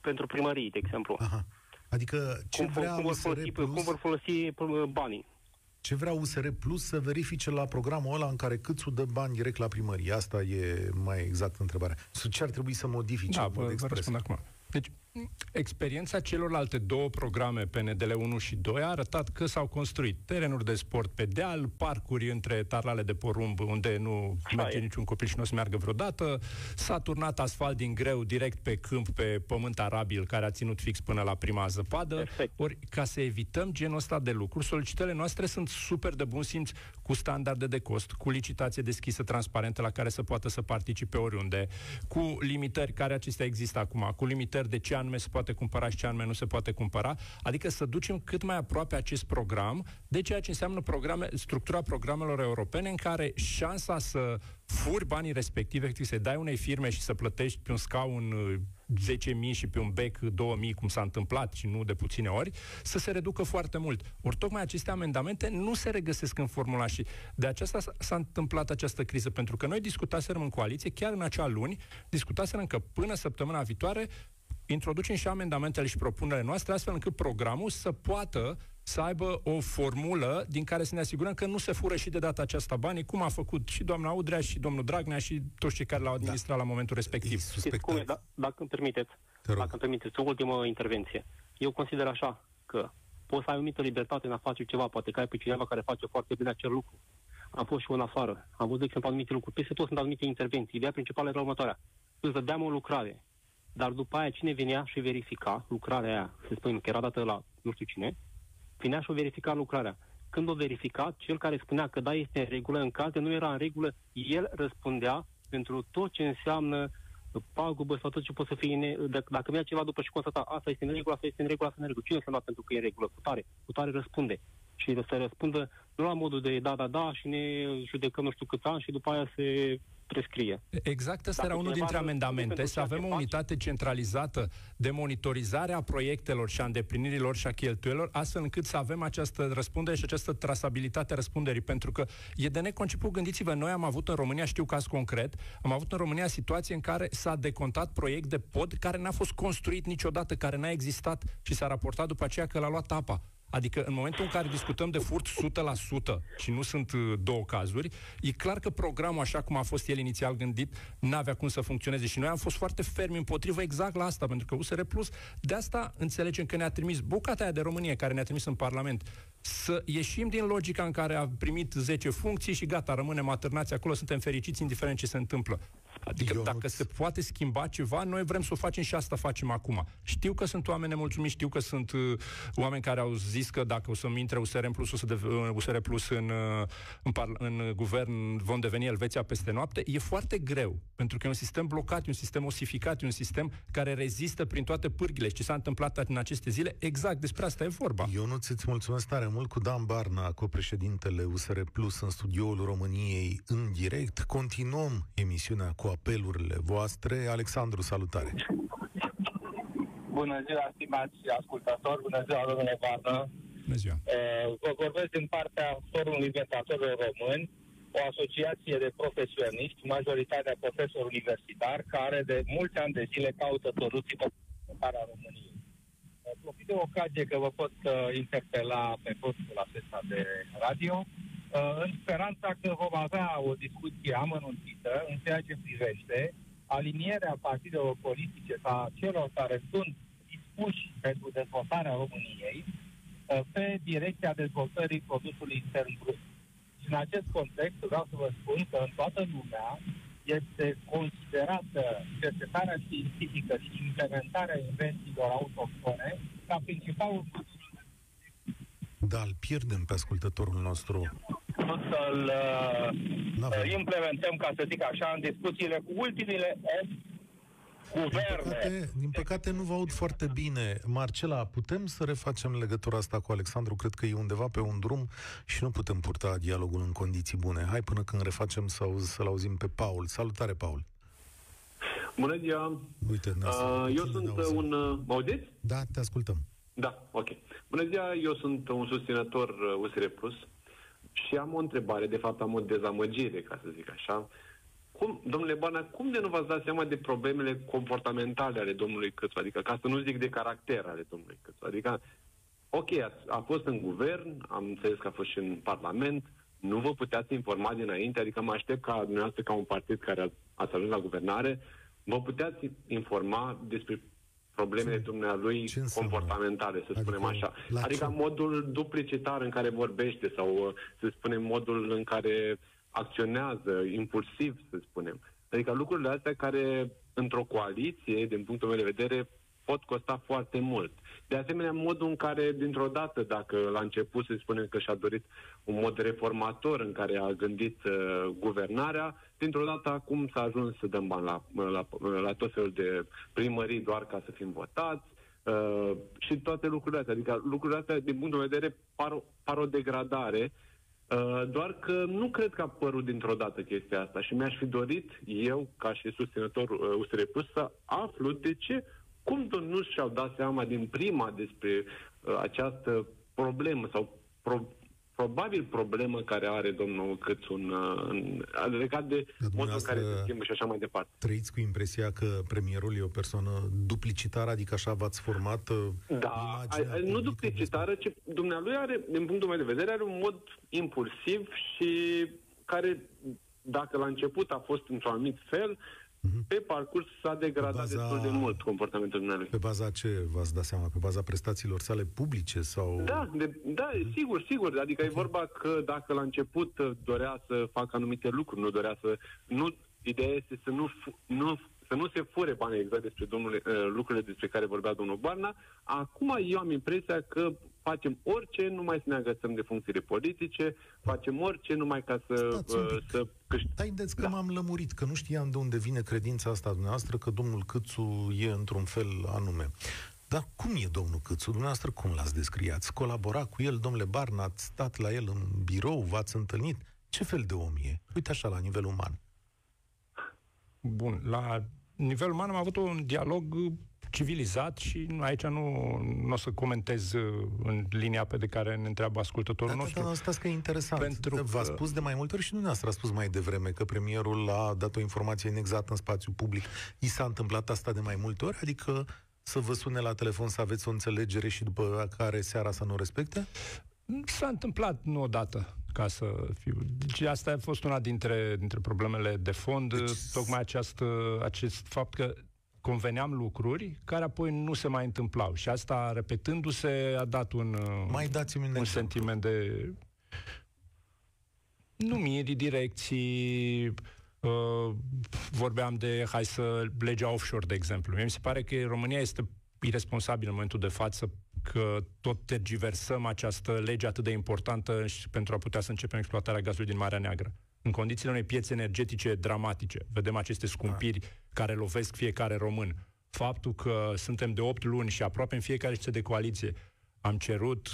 Speaker 6: pentru primării, de exemplu.
Speaker 2: Aha. Adică ce
Speaker 6: cum,
Speaker 2: vrea
Speaker 6: cum, vor
Speaker 2: USR
Speaker 6: folosi,
Speaker 2: Plus,
Speaker 6: cum vor folosi uh, banii?
Speaker 2: ce vrea USR Plus să verifice la programul ăla în care câțul dă bani direct la primărie? Asta e mai exact întrebarea. Sau Ce ar trebui să modifice?
Speaker 3: Da,
Speaker 2: în mod
Speaker 3: vă, vă
Speaker 2: expres?
Speaker 3: răspund acum. Deci, experiența celorlalte două programe, PNDL 1 și 2, a arătat că s-au construit terenuri de sport pe deal, parcuri între tarlale de porumb, unde nu merge
Speaker 6: e.
Speaker 3: niciun copil și nu o să meargă vreodată, s-a turnat asfalt din greu direct pe câmp, pe pământ arabil, care a ținut fix până la prima zăpadă.
Speaker 6: Perfect.
Speaker 3: Ori, ca să evităm genul ăsta de lucruri, solicitările noastre sunt super de bun simț, cu standarde de cost, cu licitație deschisă, transparentă, la care să poată să participe oriunde, cu limitări care acestea există acum, cu limitări de ce anume se poate cumpăra și ce anume nu se poate cumpăra, adică să ducem cât mai aproape acest program de ceea ce înseamnă programe, structura programelor europene în care șansa să furi banii respective, efectiv, să dai unei firme și să plătești pe un scaun uh, 10.000 și pe un bec 2.000, cum s-a întâmplat și nu de puține ori, să se reducă foarte mult. Ori tocmai aceste amendamente nu se regăsesc în formula și de aceasta s- s-a întâmplat această criză, pentru că noi discutaserăm în coaliție, chiar în acea luni, discutaserăm că până săptămâna viitoare introducem și amendamentele și propunerile noastre, astfel încât programul să poată să aibă o formulă din care să ne asigurăm că nu se fură și de data aceasta banii, cum a făcut și doamna Udrea și domnul Dragnea și toți cei care l-au administrat la momentul
Speaker 2: E
Speaker 3: respectiv.
Speaker 6: Știți cum e,
Speaker 2: suspectat.
Speaker 6: da, dacă îmi permiteți,
Speaker 2: Te rog.
Speaker 6: dacă îmi permiteți, o ultimă intervenție. Eu consider așa că poți să ai o anumită libertate în a face ceva, poate că ai pe cineva care face foarte bine acel lucru. Am fost și eu în afară, am văzut, de exemplu, anumite lucruri, peste tot sunt anumite intervenții. Ideea principală era următoarea. Îți dădeam o lucrare, dar după aia cine venea și verifica lucrarea aia, să spunem că era dată la nu știu cine, venea și o verifica lucrarea. Când o verifica, cel care spunea că da, este în regulă, în caz de nu era în regulă, el răspundea pentru tot ce înseamnă pagubă sau tot ce poate să fie, ne- dacă, dacă venea ceva după și constata, asta este în regulă, asta este în regulă, asta este în regulă. Cine se lua pentru că e în regulă? Putare. Putare răspunde. Și să răspundă nu la modul de da, da, da și ne judecăm nu știu câți ani și după aia se prescrie.
Speaker 3: Exact, ăsta
Speaker 6: Dacă
Speaker 3: era unul
Speaker 6: cineva
Speaker 3: dintre
Speaker 6: răspunde
Speaker 3: amendamente,
Speaker 6: pentru
Speaker 3: să
Speaker 6: ceea ce
Speaker 3: avem o
Speaker 6: face-
Speaker 3: unitate centralizată de monitorizare a proiectelor și a îndeplinirilor și a cheltuielor, astfel încât să avem această răspundere și această trasabilitate a răspunderii, pentru că e de neconceput, gândiți-vă, noi am avut în România, știu caz concret, am avut în România situație în care s-a decontat proiect de pod care n-a fost construit niciodată, care n-a existat și s-a raportat după aceea că l-a luat apa. Adică în momentul în care discutăm de furt 100% și nu sunt uh, două cazuri, e clar că programul, așa cum a fost el inițial gândit, n-avea cum să funcționeze și noi am fost foarte fermi împotrivă exact la asta, pentru că USR Plus, de asta înțelegem că ne-a trimis bucata aia de România care ne-a trimis în Parlament să ieșim din logica în care a primit 10 funcții și gata, rămânem atârnați acolo, suntem fericiți indiferent ce se întâmplă. Adică
Speaker 2: Eu
Speaker 3: dacă
Speaker 2: nu-
Speaker 3: se poate schimba ceva, noi vrem să o facem și asta facem acum. Știu că sunt oameni nemulțumiți, știu că sunt uh, oameni care au zis zis că dacă o să-mi intre USR în plus, o să de, USR plus în, în, par, în guvern vom deveni Elveția peste noapte, e foarte greu, pentru că e un sistem blocat, e un sistem osificat, e un sistem care rezistă prin toate pârghile. Și ce s-a întâmplat în aceste zile, exact despre asta e vorba.
Speaker 2: Eu nu ți mulțumesc tare mult cu Dan Barna, cu președintele USR Plus în studioul României în direct. Continuăm emisiunea cu apelurile voastre. Alexandru, salutare!
Speaker 7: Bună ziua, stimați ascultători, bună ziua, domnule Barnă.
Speaker 3: Bună ziua.
Speaker 7: Uh, vă vorbesc din partea Forumului Inventatorilor Români, o asociație de profesioniști, majoritatea profesori universitari, care de mulți ani de zile caută soluții pentru României. Uh, profit de ocazie că vă pot uh, interpela pe postul acesta de radio, în speranța că vom avea o discuție amănunțită în ceea ce privește alinierea partidelor politice sau celor care sunt dispuși pentru dezvoltarea României uh, pe direcția dezvoltării produsului intern brut. Și în acest context vreau să vă spun că în toată lumea este considerată cercetarea științifică și implementarea invențiilor autohtone ca principalul
Speaker 2: da, îl pierdem pe ascultătorul nostru.
Speaker 7: Nu să-l uh, implementăm, ca să zic așa, în discuțiile cu ultimile guverne.
Speaker 2: Din păcate, din păcate nu vă aud foarte bine. Marcela, putem să refacem legătura asta cu Alexandru? Cred că e undeva pe un drum și nu putem purta dialogul în condiții bune. Hai până când refacem să auzi, să-l auzim pe Paul. Salutare, Paul!
Speaker 8: Bună ziua!
Speaker 2: Uite,
Speaker 8: uh, eu sunt un... Mă auziți?
Speaker 2: Da, te ascultăm.
Speaker 8: Da, ok. Bună ziua, eu sunt un susținător USR Plus și am o întrebare, de fapt am o dezamăgire, ca să zic așa. Cum, domnule Bana, cum de nu v-ați dat seama de problemele comportamentale ale domnului Câțu? Adică, ca să nu zic de caracter ale domnului Câțu. Adică, ok, a, a fost în guvern, am înțeles că a fost și în Parlament, nu vă puteați informa dinainte, adică mă aștept ca dumneavoastră, ca un partid care a, ați ajuns la guvernare, vă puteți informa despre problemele dumnealui comportamentale, să adică spunem așa. Adică ce? modul duplicitar în care vorbește sau, să spunem, modul în care acționează, impulsiv, să spunem. Adică lucrurile astea care, într-o coaliție, din punctul meu de vedere, pot costa foarte mult. De asemenea, modul în care, dintr-o dată, dacă la început se spune că și-a dorit un mod reformator în care a gândit uh, guvernarea, dintr-o dată acum s-a ajuns să dăm bani la, la, la tot felul de primării doar ca să fim votați, Uh, și toate lucrurile astea. Adică lucrurile astea, din punctul de vedere, par, par o degradare, uh, doar că nu cred că a apărut dintr-o dată chestia asta și mi-aș fi dorit eu, ca și susținător uh, USR Plus, să aflu de ce cum nu și-au dat seama din prima despre uh, această problemă sau pro, probabil problemă care are domnul Câțu în, uh, în, legat de modul în care se schimbă și așa mai departe.
Speaker 2: Trăiți cu impresia că premierul e o persoană duplicitară, adică așa v-ați format
Speaker 8: uh, Da, a, nu duplicitară, ci dumnealui are, din punctul meu de vedere, are un mod impulsiv și care, dacă la început a fost într-un anumit fel, Uh-huh. Pe parcurs s-a degradat baza, destul de mult comportamentul dumneavoastră.
Speaker 2: Pe baza ce v-ați dat seama? Pe baza prestațiilor sale publice sau...
Speaker 8: Da, de, da uh-huh. sigur, sigur. Adică okay. e vorba că dacă la început dorea să facă anumite lucruri, nu dorea să... Nu, ideea este să nu, nu să nu se fure bani exact despre domnule, uh, lucrurile despre care vorbea domnul Barna. Acum eu am impresia că facem orice numai să ne agățăm de funcțiile politice, facem orice numai ca să... Uh, să
Speaker 2: câș- Haideți că da. m-am lămurit, că nu știam de unde vine credința asta dumneavoastră că domnul Câțu e într-un fel anume. Dar cum e domnul Câțu? Dumneavoastră cum l-ați descriat? Ați colaborat cu el, domnule Barna, ați stat la el în birou, v-ați întâlnit? Ce fel de om e? Uite așa, la nivel uman.
Speaker 3: Bun, la nivel uman am avut un dialog civilizat și aici nu, nu o să comentez uh, în linia pe de care ne întreabă ascultătorul da, nostru.
Speaker 2: Da, asta că e interesant. Pentru V-a că... spus de mai multe ori și dumneavoastră a spus mai devreme că premierul a dat o informație inexactă în spațiu public. I s-a întâmplat asta de mai multe ori? Adică să vă sune la telefon să aveți o înțelegere și după care seara să nu respecte?
Speaker 3: S-a întâmplat nu odată ca să fiu. Deci asta a fost una dintre, dintre problemele de fond, deci... tocmai această, acest fapt că conveneam lucruri care apoi nu se mai întâmplau. Și asta, repetându-se, a dat un,
Speaker 2: mai dați un, un
Speaker 3: sentiment de numiri, direcții, uh, vorbeam de, hai să, legea offshore, de exemplu. Mie mi se pare că România este irresponsabilă în momentul de față că tot tergiversăm această lege atât de importantă și pentru a putea să începem exploatarea gazului din Marea Neagră. În condițiile unei piețe energetice dramatice, vedem aceste scumpiri da. care lovesc fiecare român. Faptul că suntem de 8 luni și aproape în fiecare știți de coaliție am cerut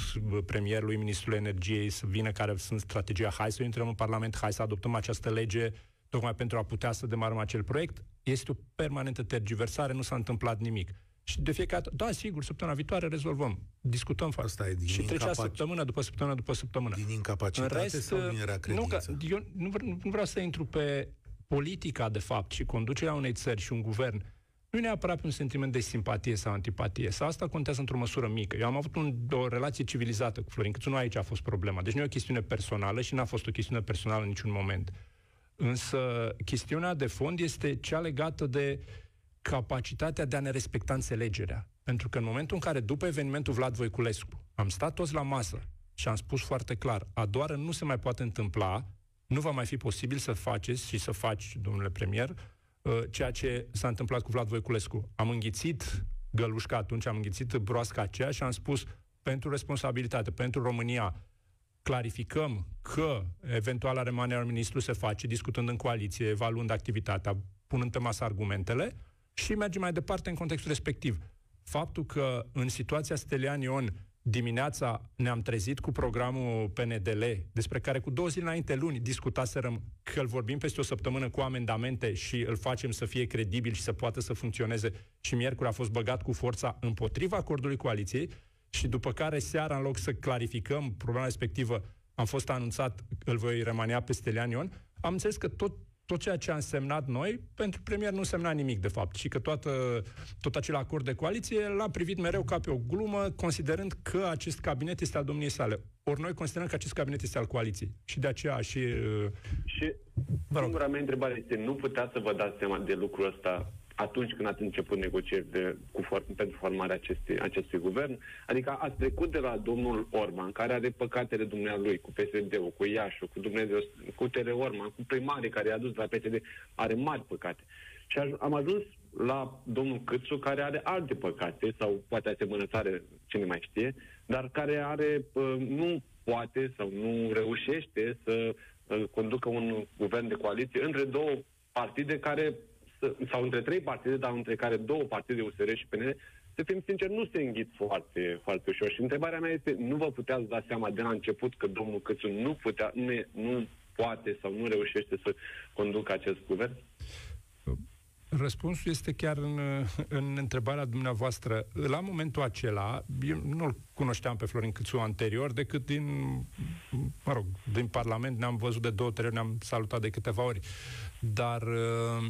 Speaker 3: premierului, ministrul energiei să vină care sunt strategia, hai să intrăm în Parlament, hai să adoptăm această lege, tocmai pentru a putea să demarăm acel proiect. Este o permanentă tergiversare, nu s-a întâmplat nimic. Și de fiecare dată, da, sigur, săptămâna viitoare rezolvăm. Discutăm
Speaker 2: Asta e din
Speaker 3: Și trecea
Speaker 2: incapac-
Speaker 3: săptămână după săptămână după săptămână.
Speaker 2: Din incapacitate
Speaker 3: În rest,
Speaker 2: sau din rea
Speaker 3: nu,
Speaker 2: credință?
Speaker 3: că, eu nu, vre- nu vreau să intru pe politica, de fapt, și conducerea unei țări și un guvern. Nu e neapărat pe un sentiment de simpatie sau antipatie. Sau asta contează într-o măsură mică. Eu am avut un, o relație civilizată cu Florin Câțu, nu aici a fost problema. Deci nu e o chestiune personală și n-a fost o chestiune personală în niciun moment. Însă chestiunea de fond este cea legată de capacitatea de a ne respecta înțelegerea. Pentru că în momentul în care, după evenimentul Vlad Voiculescu, am stat toți la masă și am spus foarte clar, a doua oară nu se mai poate întâmpla, nu va mai fi posibil să faceți și să faci, domnule premier, uh, ceea ce s-a întâmplat cu Vlad Voiculescu. Am înghițit gălușca atunci, am înghițit broasca aceea și am spus, pentru responsabilitate, pentru România, clarificăm că eventuala remanere al ministru se face discutând în coaliție, evaluând activitatea, punând pe masă argumentele și mergem mai departe în contextul respectiv. Faptul că în situația Stelian Ion dimineața ne-am trezit cu programul PNDL, despre care cu două zile înainte luni discutaserăm că îl vorbim peste o săptămână cu amendamente și îl facem să fie credibil și să poată să funcționeze și miercuri a fost băgat cu forța împotriva acordului coaliției și după care seara, în loc să clarificăm problema respectivă, am fost anunțat îl voi remania pe Stelian Ion, am înțeles că tot tot ceea ce a însemnat noi, pentru premier nu semna nimic, de fapt, și că toată, tot acel acord de coaliție l-a privit mereu ca pe o glumă, considerând că acest cabinet este al domniei sale. Ori noi considerăm că acest cabinet este al coaliției. Și de aceea și... uh,
Speaker 8: Și
Speaker 3: Vă rog.
Speaker 8: singura mea întrebare este, nu puteți să vă dați seama de lucrul ăsta atunci când ați început negocieri de, cu for, pentru formarea acestui, acestui guvern? Adică ați trecut de la domnul Orban, care are păcatele dumnealui cu PSD-ul, cu Iașu, cu Dumnezeu, cu Tere Orban, cu primarii care i-a dus la PSD, are mari păcate. Și aj- am ajuns la domnul Câțu, care are alte păcate, sau poate asemănătoare, cine mai știe, dar care are, uh, nu poate sau nu reușește să uh, conducă un guvern de coaliție între două partide care, să- sau între trei partide, dar între care două partide, USR și PNL, să fim sinceri, nu se înghit foarte, foarte ușor. Și întrebarea mea este, nu vă puteați da seama de la început că domnul Câțu nu, putea, nu, e- nu poate sau nu reușește să conducă acest guvern?
Speaker 3: Răspunsul este chiar în, în întrebarea dumneavoastră. La momentul acela, eu nu-l cunoșteam pe Florin Câțu anterior, decât din, mă rog, din Parlament, ne-am văzut de două, trei ori, ne-am salutat de câteva ori. Dar uh,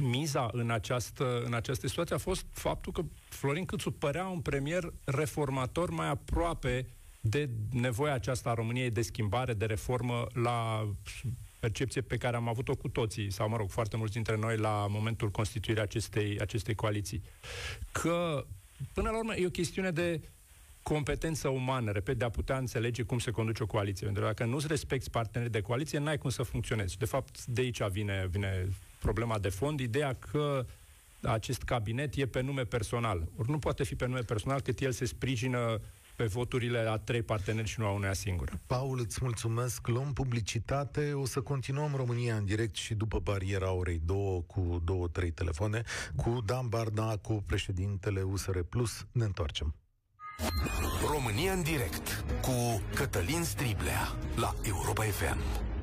Speaker 3: miza în această, în această situație a fost faptul că Florin Câțu părea un premier reformator mai aproape de nevoia aceasta a României de schimbare, de reformă la percepție pe care am avut-o cu toții, sau mă rog, foarte mulți dintre noi la momentul constituirii acestei, acestei coaliții. Că, până la urmă, e o chestiune de competență umană, repet, de a putea înțelege cum se conduce o coaliție. Pentru că dacă nu-ți respecti partenerii de coaliție, n-ai cum să funcționezi. De fapt, de aici vine, vine problema de fond, ideea că acest cabinet e pe nume personal. Ori nu poate fi pe nume personal cât el se sprijină pe voturile a trei parteneri și nu a uneia singură.
Speaker 2: Paul, îți mulțumesc. Luăm publicitate. O să continuăm România în direct și după bariera orei două cu două, trei telefoane cu Dan Barna, cu președintele USR Plus. Ne întoarcem.
Speaker 1: România în direct cu Cătălin Striblea la Europa FM.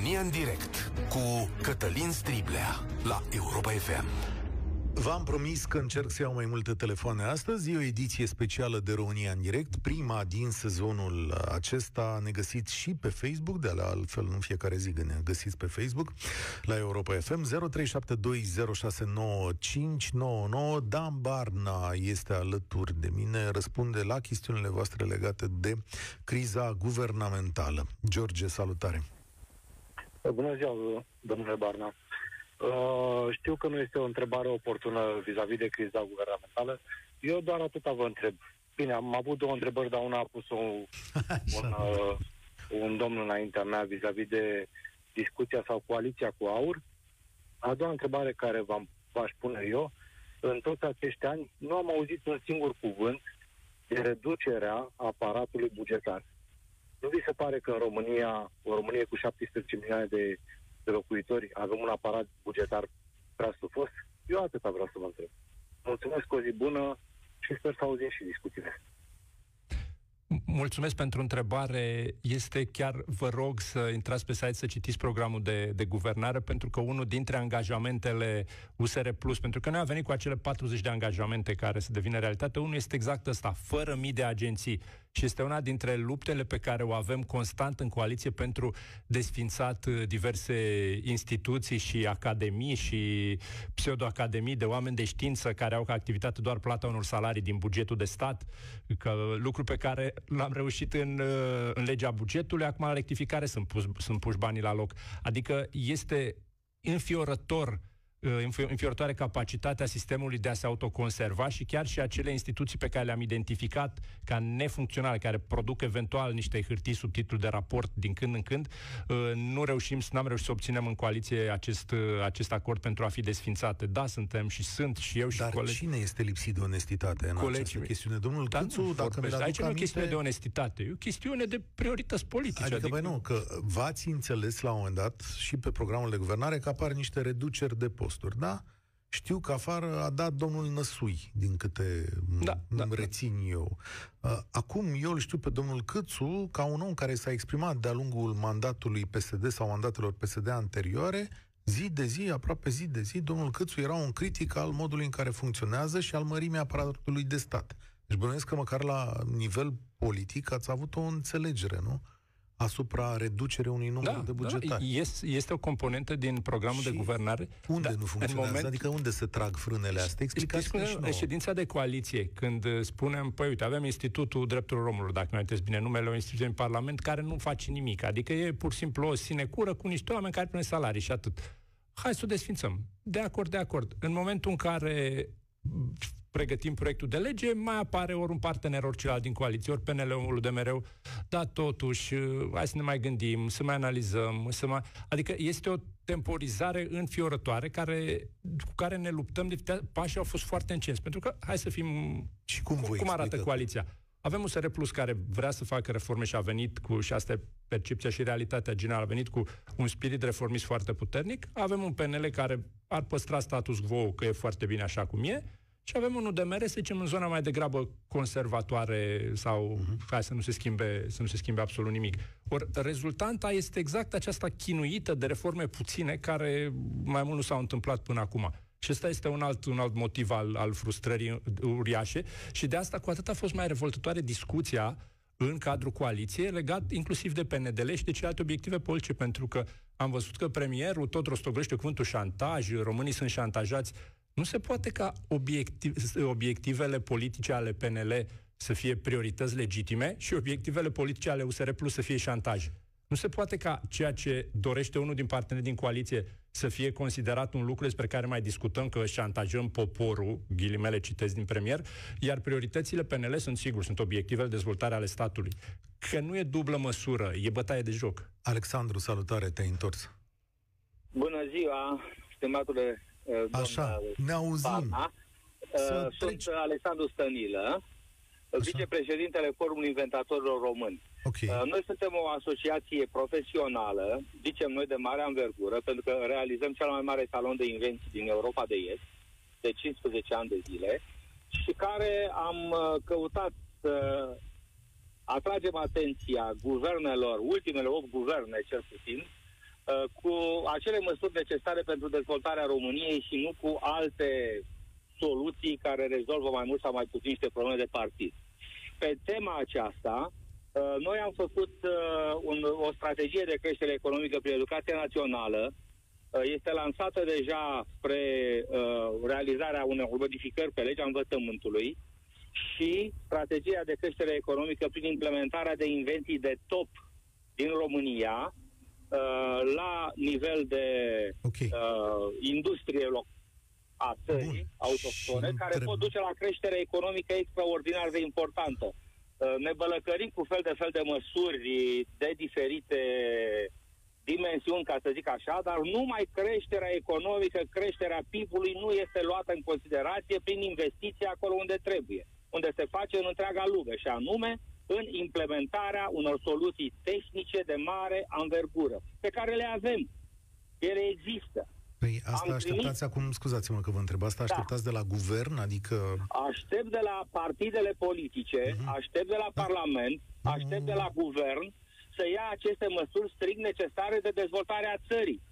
Speaker 1: România în direct cu Cătălin Striblea la Europa FM.
Speaker 2: V-am promis că încerc să iau mai multe telefoane astăzi. E o ediție specială de România în direct, prima din sezonul acesta. Ne găsiți și pe Facebook, de la altfel în fiecare zi ne găsiți pe Facebook, la Europa FM 0372069599. Dan Barna este alături de mine, răspunde la chestiunile voastre legate de criza guvernamentală. George, salutare!
Speaker 9: Bună ziua, domnule Barna. Uh, știu că nu este o întrebare oportună vis-a-vis de criza guvernamentală. Eu doar atâta vă întreb. Bine, am avut două întrebări, dar una a pus un, un, uh, un domn înaintea mea vis-a-vis de discuția sau coaliția cu AUR. A doua întrebare care v-am, v-aș pune eu, în toți acești ani nu am auzit un singur cuvânt de reducerea aparatului bugetar. Nu vi se pare că în România, o Românie cu 17 milioane de de locuitori avem un aparat bugetar prea stufos? Eu atâta vreau să vă întreb. Mulțumesc, o zi bună și sper să auzim și discuțiile.
Speaker 3: Mulțumesc pentru întrebare. Este chiar, vă rog să intrați pe site să citiți programul de, de guvernare, pentru că unul dintre angajamentele USR Plus, pentru că noi am venit cu acele 40 de angajamente care să devină realitate, unul este exact ăsta, fără mii de agenții și este una dintre luptele pe care o avem constant în coaliție pentru desfințat uh, diverse instituții și academii și pseudoacademii de oameni de știință care au ca activitate doar plata unor salarii din bugetul de stat, că lucru pe care l-am reușit în, uh, în legea bugetului, acum la rectificare sunt, pus, sunt puși banii la loc. Adică este înfiorător Uh, înfiorătoare capacitatea sistemului de a se autoconserva și chiar și acele instituții pe care le-am identificat ca nefuncționale, care produc eventual niște hârtii sub titlu de raport din când în când, uh, nu reușim, n-am reușit să obținem în coaliție acest, uh, acest acord pentru a fi desfințate. Da, suntem și sunt și eu și
Speaker 2: Dar
Speaker 3: colegi.
Speaker 2: cine este lipsit de onestitate în Colegii această chestiune? Domnul
Speaker 3: da,
Speaker 2: Câțu, dacă mi
Speaker 3: Aici nu
Speaker 2: e
Speaker 3: o chestiune de onestitate, e o chestiune de priorități politice.
Speaker 2: Adică, adică... Băi, nu, că v-ați înțeles la un moment dat și pe programul de guvernare că apar niște reduceri de post posturi, da? Știu că afară a dat domnul Năsui, din câte da, da, rețin da. eu. Uh, acum eu îl știu pe domnul Câțu ca un om care s-a exprimat de-a lungul mandatului PSD sau mandatelor PSD anterioare, zi de zi, aproape zi de zi, domnul Câțu era un critic al modului în care funcționează și al mărimii aparatului de stat. Deci bănuiesc că măcar la nivel politic ați avut o înțelegere, nu? Asupra reducerii unui număr da, de bugetari. Da,
Speaker 3: este, este o componentă din programul și de guvernare.
Speaker 2: Unde da, nu funcționează? În moment, adică unde se trag frânele astea? Explicați
Speaker 3: și ședința de coaliție, când uh, spunem, păi uite, avem Institutul Drepturilor Omului, dacă nu uitați bine numele, o instituție în Parlament care nu face nimic. Adică e pur și simplu o sinecură cu niște oameni care pune salarii și atât. Hai să o desfințăm. De acord, de acord. În momentul în care pregătim proiectul de lege, mai apare ori un partener, ori celălalt din coaliție, ori PNL-ul de mereu, dar totuși, uh, hai să ne mai gândim, să mai analizăm, să mai... Adică este o temporizare înfiorătoare care, cu care ne luptăm de pașii au fost foarte încenți. Pentru că, hai să fim...
Speaker 2: Și cum, cum,
Speaker 3: cum arată coaliția? Avem un SR Plus care vrea să facă reforme și a venit cu, și asta e percepția și realitatea generală, a venit cu un spirit reformist foarte puternic. Avem un PNL care ar păstra status quo, că e foarte bine așa cum e, și avem un UDMR, să zicem, în zona mai degrabă conservatoare sau uh-huh. hai să nu se schimbe, să nu se schimbe absolut nimic. Ori rezultanta este exact aceasta chinuită de reforme puține care mai mult nu s-au întâmplat până acum. Și ăsta este un alt, un alt motiv al, al frustrării uriașe și de asta cu atât a fost mai revoltătoare discuția în cadrul coaliției, legat inclusiv de PNDL și de celelalte obiective politice, pentru că am văzut că premierul tot rostoglește cuvântul șantaj, românii sunt șantajați. Nu se poate ca obiectiv, obiectivele politice ale PNL să fie priorități legitime și obiectivele politice ale USR Plus să fie șantaj. Nu se poate ca ceea ce dorește unul din partenerii din coaliție să fie considerat un lucru despre care mai discutăm că șantajăm poporul, ghilimele citesc din premier, iar prioritățile PNL sunt sigur, sunt obiectivele de dezvoltare ale statului. Că nu e dublă măsură, e bătaie de joc.
Speaker 2: Alexandru, salutare, te-ai întors.
Speaker 7: Bună ziua, stimatule
Speaker 2: uh, Așa, ne auzim. Barna.
Speaker 7: Uh, sunt Alexandru Stănilă, Așa. vicepreședintele Forumului Inventatorilor Români.
Speaker 2: Okay.
Speaker 7: Uh, noi suntem o asociație profesională, zicem noi de mare anvergură, pentru că realizăm cel mai mare salon de invenții din Europa de Est, de 15 ani de zile, și care am uh, căutat să atragem atenția guvernelor, ultimele 8 guverne cel puțin, uh, cu acele măsuri necesare pentru dezvoltarea României și nu cu alte soluții care rezolvă mai mult sau mai puțin niște probleme de partid. Pe tema aceasta, uh, noi am făcut uh, un, o strategie de creștere economică prin educație națională, Uh, este lansată deja spre uh, realizarea unor modificări pe legea învățământului și strategia de creștere economică prin implementarea de invenții de top din România uh, la nivel de
Speaker 2: okay.
Speaker 7: uh, industrie a țării autohtone, care pot duce la creștere economică extraordinar de importantă. Uh, ne bălăcărim cu fel de fel de măsuri de diferite dimensiuni, ca să zic așa, dar numai creșterea economică, creșterea PIB-ului nu este luată în considerație prin investiții acolo unde trebuie, unde se face în întreaga lume, și anume în implementarea unor soluții tehnice de mare anvergură, pe care le avem. Ele există.
Speaker 2: Păi asta Am așteptați primit... acum, scuzați-mă că vă întreb, asta da. așteptați de la guvern, adică...
Speaker 7: Aștept de la partidele politice, uh-huh. aștept de la da. Parlament, uh-huh. aștept de la guvern să ia aceste măsuri strict necesare de dezvoltare a țării.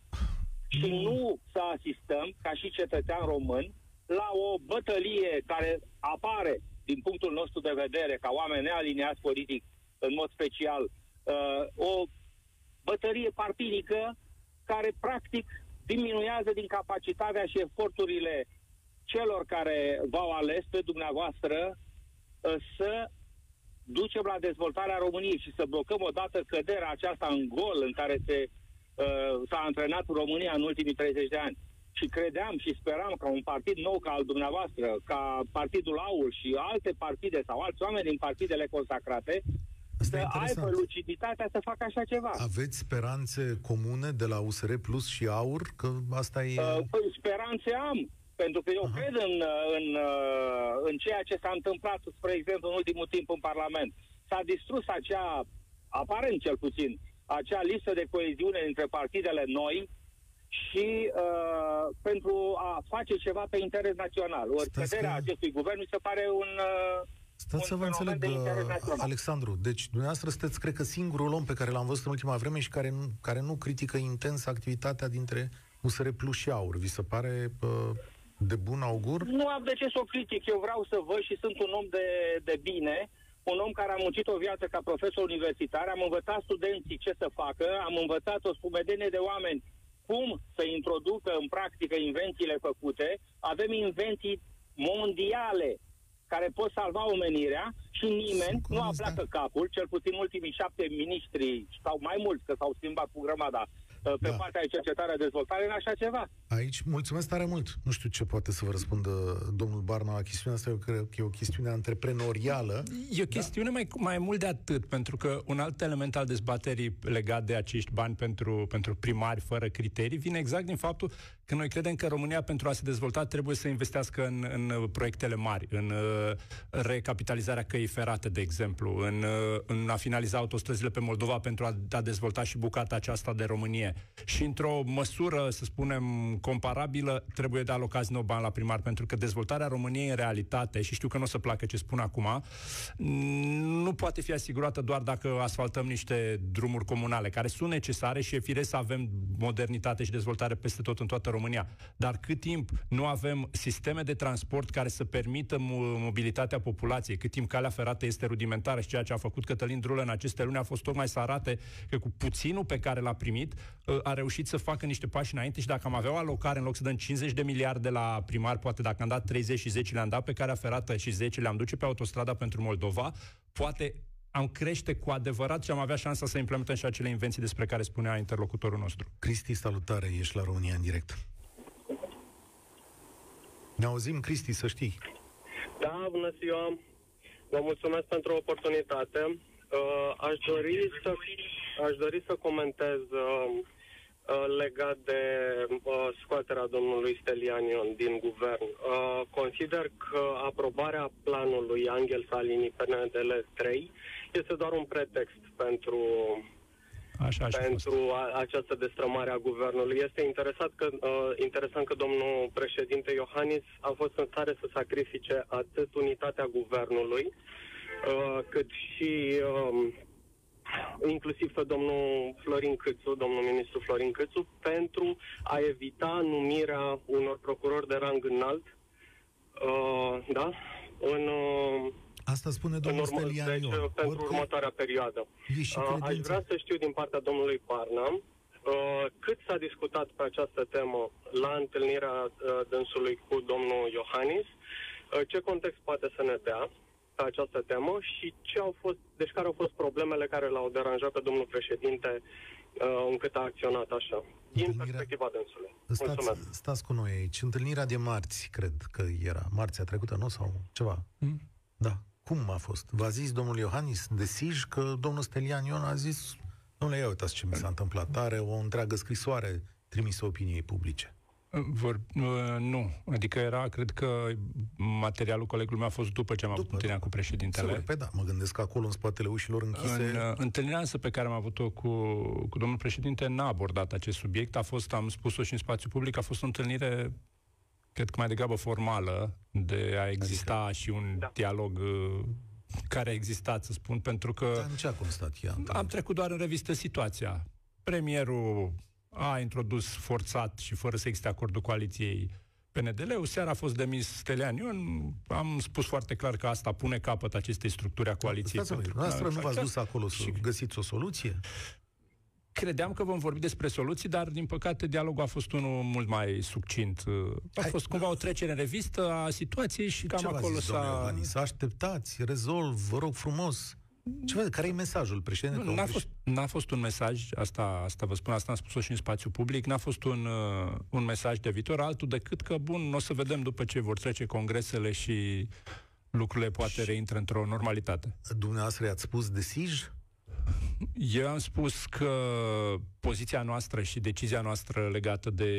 Speaker 7: Și mm. nu să asistăm, ca și cetățean român, la o bătălie care apare, din punctul nostru de vedere, ca oameni nealiniați politic, în mod special, uh, o bătălie partidică care, practic, diminuează din capacitatea și eforturile celor care v-au ales pe dumneavoastră uh, să ducem la dezvoltarea României și să blocăm odată căderea aceasta în gol în care se, uh, s-a antrenat România în ultimii 30 de ani. Și credeam și speram ca un partid nou ca al dumneavoastră, ca Partidul Aur și alte partide sau alți oameni din partidele consacrate, Asta să aibă luciditatea să facă așa ceva.
Speaker 2: Aveți speranțe comune de la USR Plus și Aur? Că asta e... Uh,
Speaker 7: păi, speranțe am. Pentru că eu Aha. cred în, în, în ceea ce s-a întâmplat, spre exemplu, în ultimul timp în Parlament. S-a distrus acea, aparent cel puțin, acea listă de coeziune între partidele noi și uh, pentru a face ceva pe interes național. Ori căderea că... acestui guvern mi se pare un... Uh,
Speaker 2: Stați să vă înțeleg, uh, Alexandru. Deci, dumneavoastră sunteți, cred că, singurul om pe care l-am văzut în ultima vreme și care nu, care nu critică intens activitatea dintre USR Plus și Aur. Vi se pare uh, de bun augur?
Speaker 7: Nu am de ce să o critic. Eu vreau să văd și sunt un om de, de bine, un om care a muncit o viață ca profesor universitar, am învățat studenții ce să facă, am învățat o spumedenie de oameni cum să introducă în practică invențiile făcute. Avem invenții mondiale care pot salva omenirea și nimeni nu a pleacă capul, cel puțin ultimii șapte miniștri sau mai mulți, că s-au schimbat cu grămada Uh, pe da. partea de cercetare dezvoltare în așa ceva.
Speaker 2: Aici, mulțumesc tare mult. Nu știu ce poate să vă răspundă domnul Barna la chestiunea asta. Eu cred că e o chestiune antreprenorială.
Speaker 3: E o da? chestiune da? mai, mai mult de atât, pentru că un alt element al dezbaterii legat de acești bani pentru, pentru primari fără criterii vine exact din faptul că noi credem că România, pentru a se dezvolta, trebuie să investească în, în proiectele mari, în uh, recapitalizarea căii ferate, de exemplu, în, uh, în a finaliza autostrăzile pe Moldova pentru a, a dezvolta și bucata aceasta de Românie. Și într-o măsură, să spunem, comparabilă, trebuie de alocați nou bani la primar, pentru că dezvoltarea României în realitate, și știu că nu o să placă ce spun acum, nu poate fi asigurată doar dacă asfaltăm niște drumuri comunale, care sunt necesare și e firesc să avem modernitate și dezvoltare peste tot în toată România. Dar cât timp nu avem sisteme de transport care să permită mobilitatea populației, cât timp calea ferată este rudimentară și ceea ce a făcut Cătălin Drulă în aceste luni a fost tocmai să arate că cu puținul pe care l-a primit, ă, a reușit să facă niște pași înainte și dacă am avea o alocare în loc să dăm 50 de miliarde la primar, poate dacă am dat 30 și 10 le-am dat pe calea ferată și 10 le-am duce pe autostrada pentru Moldova, poate am crește cu adevărat și am avea șansa să implementăm și acele invenții despre care spunea interlocutorul nostru.
Speaker 2: Cristi, salutare, ești la România în direct. Ne auzim, Cristi, să știi.
Speaker 10: Da, bună ziua. Vă mulțumesc pentru oportunitate. Uh, aș, dori să, aș dori să comentez uh, uh, legat de uh, scoaterea domnului Stelianion din guvern. Uh, consider că aprobarea planului Angel Salini PNDL 3 este doar un pretext pentru
Speaker 3: Așa, așa
Speaker 10: pentru a, această destrămare a guvernului. Este interesat că, uh, interesant că domnul președinte Iohannis a fost în stare să sacrifice atât unitatea guvernului, uh, cât și uh, inclusiv pe domnul Florin Câțu, domnul ministru Florin Câțu, pentru a evita numirea unor procurori de rang înalt, uh, da, în, uh,
Speaker 2: Asta spune
Speaker 10: în
Speaker 2: domnul
Speaker 10: urmă,
Speaker 2: Stelian
Speaker 10: deci,
Speaker 2: Ion.
Speaker 10: uh, pentru
Speaker 2: Oricum,
Speaker 10: următoarea perioadă.
Speaker 2: e și
Speaker 10: Uh, aș
Speaker 2: credința.
Speaker 10: vrea să știu din partea domnului Barna uh, cât s-a discutat pe această temă la întâlnirea uh, dânsului cu domnul Iohannis, uh, ce context poate să ne dea pe această temă și ce au fost, deci care au fost problemele care l-au deranjat pe domnul președinte uh, încât a acționat așa. Din
Speaker 2: Întâlnirea-
Speaker 10: perspectiva dânsului. Mulțumesc.
Speaker 2: Stați, stați cu noi aici. Întâlnirea de marți, cred că era. Marțea trecută, nu? Sau ceva.
Speaker 3: Mm.
Speaker 2: Da. Cum a fost? V-a zis domnul Iohannis de Sij că domnul Stelian Ion a zis Domnule, ia uitați ce mi s-a întâmplat. Are o întreagă scrisoare trimisă opiniei publice.
Speaker 3: Vor, uh, nu. Adică era, cred că materialul colegului meu a fost după ce am avut
Speaker 2: După,
Speaker 3: întâlnirea cu președintele.
Speaker 2: Sigur, pe da, mă gândesc că acolo, în spatele ușilor închise...
Speaker 3: În uh, întâlnirea însă pe care am avut-o cu, cu domnul președinte n-a abordat acest subiect. A fost, am spus-o și în spațiu public, a fost o întâlnire cred că mai degrabă formală de a exista adică, și un da. dialog uh, care a existat, să spun, pentru că
Speaker 2: Dar în ce a constat ea?
Speaker 3: am trecut doar în revistă situația. Premierul a introdus forțat și fără să existe acordul coaliției PNDL-ul, seara a fost demis Stelian Ion, am spus foarte clar că asta pune capăt acestei structuri a coaliției.
Speaker 2: Stați,
Speaker 3: pentru că-
Speaker 2: noastră nu v-ați dus acolo să
Speaker 3: Și-
Speaker 2: găsiți o soluție?
Speaker 3: Credeam că vom vorbi despre soluții, dar din păcate dialogul a fost unul mult mai succint. A
Speaker 2: Hai,
Speaker 3: fost cumva o trecere în revistă a situației și cam
Speaker 2: Ce v-a
Speaker 3: acolo
Speaker 2: zis, domnule
Speaker 3: s-a...
Speaker 2: Iohannis? Să așteptați, rezolv, vă rog frumos. Ce vă, care e mesajul președinte?
Speaker 3: Nu, n-a, fost, n-a fost un mesaj, asta, asta vă spun, asta am spus-o și în spațiu public, n-a fost un, uh, un mesaj de viitor, altul decât că, bun, o să vedem după ce vor trece congresele și lucrurile poate reintră într-o normalitate.
Speaker 2: Dumneavoastră i-ați spus de Sij?
Speaker 3: Eu am spus că poziția noastră și decizia noastră legată de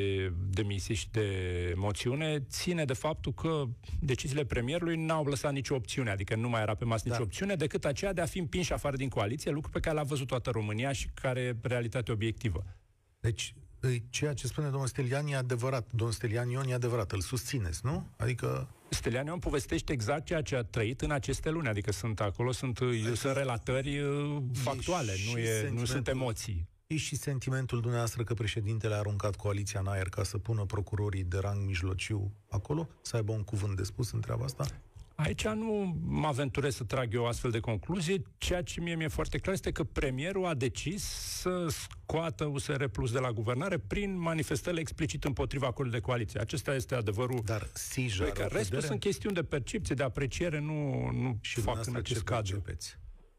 Speaker 3: demisie și de moțiune ține de faptul că deciziile premierului n-au lăsat nicio opțiune, adică nu mai era pe masă
Speaker 2: Da.
Speaker 3: nicio opțiune decât aceea de a fi împinși afară din coaliție, lucru pe care l-a văzut toată România și care e realitate obiectivă.
Speaker 2: Deci, îi- ceea ce spune domnul Stelian e adevărat. Domnul Stelian Ion e adevărat. Îl susțineți, nu? Adică
Speaker 3: Stelian Ion povestește exact ceea ce a trăit în aceste luni, adică sunt acolo, sunt, sunt relatări uh, factuale,
Speaker 2: și
Speaker 3: nu, e, nu
Speaker 2: sentimentul-
Speaker 3: sunt emoții.
Speaker 2: e și sentimentul dumneavoastră că președintele a aruncat coaliția în aer ca să pună procurorii de rang mijlociu acolo? Să aibă un cuvânt de spus în treaba asta?
Speaker 3: Aici nu mă aventurez să trag eu o astfel de concluzie. Ceea ce mie mi-e foarte clar este că premierul a decis să scoată USR Plus de la guvernare prin manifestările explicit împotriva acordului de coaliție. Acesta este adevărul.
Speaker 2: Dar Sij
Speaker 3: Păi
Speaker 2: are
Speaker 3: că
Speaker 2: o
Speaker 3: restul
Speaker 2: cădere?
Speaker 3: sunt chestiuni de percepție, de apreciere, nu, nu
Speaker 2: și
Speaker 3: fac în
Speaker 2: dumneavoastră
Speaker 3: acest
Speaker 2: ce
Speaker 3: cadru.
Speaker 2: percepeți?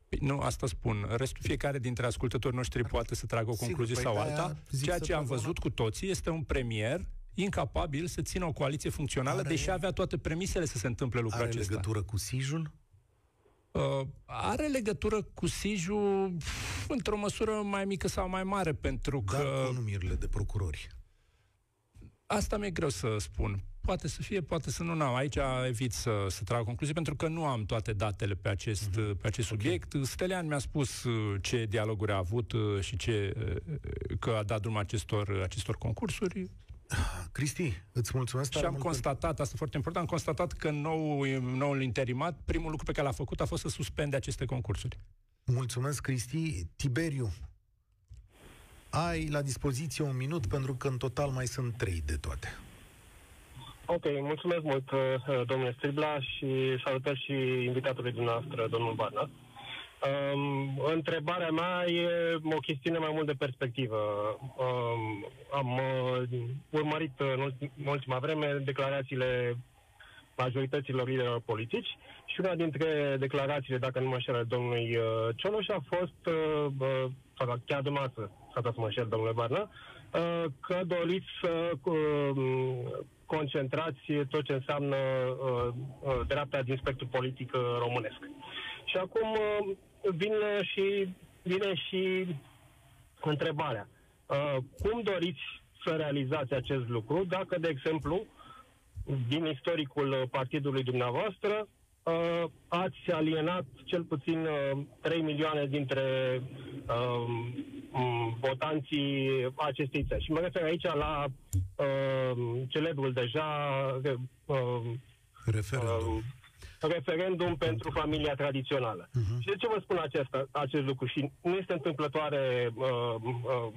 Speaker 3: Păi Nu, asta spun. Restul, fiecare dintre ascultătorii noștri poate să tragă o
Speaker 2: Sigur,
Speaker 3: concluzie
Speaker 2: păi
Speaker 3: sau
Speaker 2: de-aia
Speaker 3: alta.
Speaker 2: zic
Speaker 3: Ceea
Speaker 2: să
Speaker 3: ce am
Speaker 2: tragă
Speaker 3: văzut cu toții este un premier incapabil să țină o coaliție funcțională,
Speaker 2: Are-
Speaker 3: deși avea toate premisele să se întâmple lucrul
Speaker 2: Are
Speaker 3: acesta.
Speaker 2: legătură cu Sijul?
Speaker 3: Uh, are legătură cu Siju pf, într-o măsură mai mică sau mai mare, pentru
Speaker 2: Dar
Speaker 3: că
Speaker 2: cu numirile de procurori.
Speaker 3: asta mi-e greu să spun. Poate să fie, poate să nu. N-am. Aici evit să, să trag concluzii, pentru că nu am toate datele pe acest,
Speaker 2: Mhm.
Speaker 3: pe acest subiect. Stelian mi-a spus uh, ce dialoguri a avut uh, și ce, uh, că a dat drum acestor, acestor concursuri.
Speaker 2: Cristi, îți mulțumesc
Speaker 3: Și
Speaker 2: tare
Speaker 3: am
Speaker 2: mult
Speaker 3: constatat, asta foarte important, am constatat că nou, noul interimat, primul lucru pe care l-a făcut a fost să suspende aceste concursuri.
Speaker 2: Mulțumesc, Cristi. Tiberiu, ai la dispoziție un minut pentru că în total mai sunt trei de toate.
Speaker 10: Ok, mulțumesc mult, uh, domnule Stribla, și salutări și invitatului dumneavoastră, domnul Barna. Um, întrebarea mea e o chestiune mai mult de perspectivă. Um, am uh, urmărit în ulti- în ultima vreme declarațiile majorităților liderilor politici și una dintre declarațiile, dacă nu mă înșel, ale domnului uh, Cioloș a fost, uh, uh, sau chiar dumneavoastră, s-a dat să mă înșel, domnule Barna, uh, că doriți să uh, concentrați tot ce înseamnă uh, uh, dreapta din spectrul politic uh, românesc. Și acum uh, vine și, vine și întrebarea. Uh, cum doriți să realizați acest lucru dacă, de exemplu, din istoricul uh, partidului dumneavoastră, uh, ați alienat cel puțin uh, 3 milioane dintre uh, m, votanții acestei țări. Și mă refer aici la uh, celebrul deja uh,
Speaker 2: Referendum.
Speaker 10: uh, referendum pentru familia tradițională. Uh-huh. Și de ce vă spun acesta, acest lucru? Și nu este întâmplătoare uh, uh,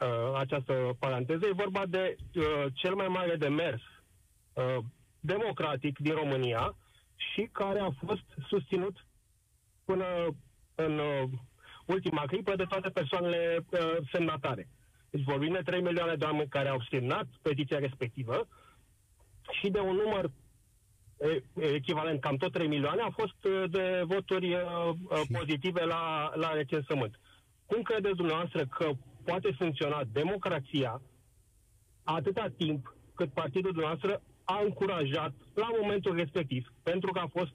Speaker 10: uh, această paranteză, e vorba de uh, cel mai mare demers uh, democratic din România și care a fost susținut până în uh, ultima clipă de toate persoanele uh, semnatare. Deci vorbim de 3 milioane de oameni care au semnat petiția respectivă și de un număr echivalent, cam tot 3 milioane, a fost uh, de voturi uh, uh pozitive la, la recensământ. Cum credeți dumneavoastră că poate funcționa democrația atâta timp cât partidul dumneavoastră a încurajat la momentul respectiv, pentru că a fost,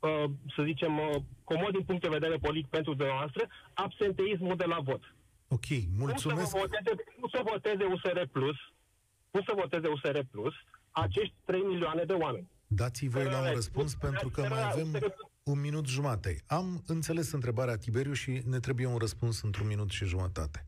Speaker 10: uh, să zicem, uh, comod din punct de vedere politic pentru dumneavoastră, absenteismul de la vot.
Speaker 2: Ok, mulțumesc.
Speaker 10: Cum să, voteze, cum să voteze USR Plus, cum să voteze USR Plus acești 3 milioane de oameni?
Speaker 2: Dați-i voi la un răspuns pentru că mai avem un minut jumate. Am înțeles întrebarea Tiberiu și ne trebuie un răspuns într-un minut și jumătate.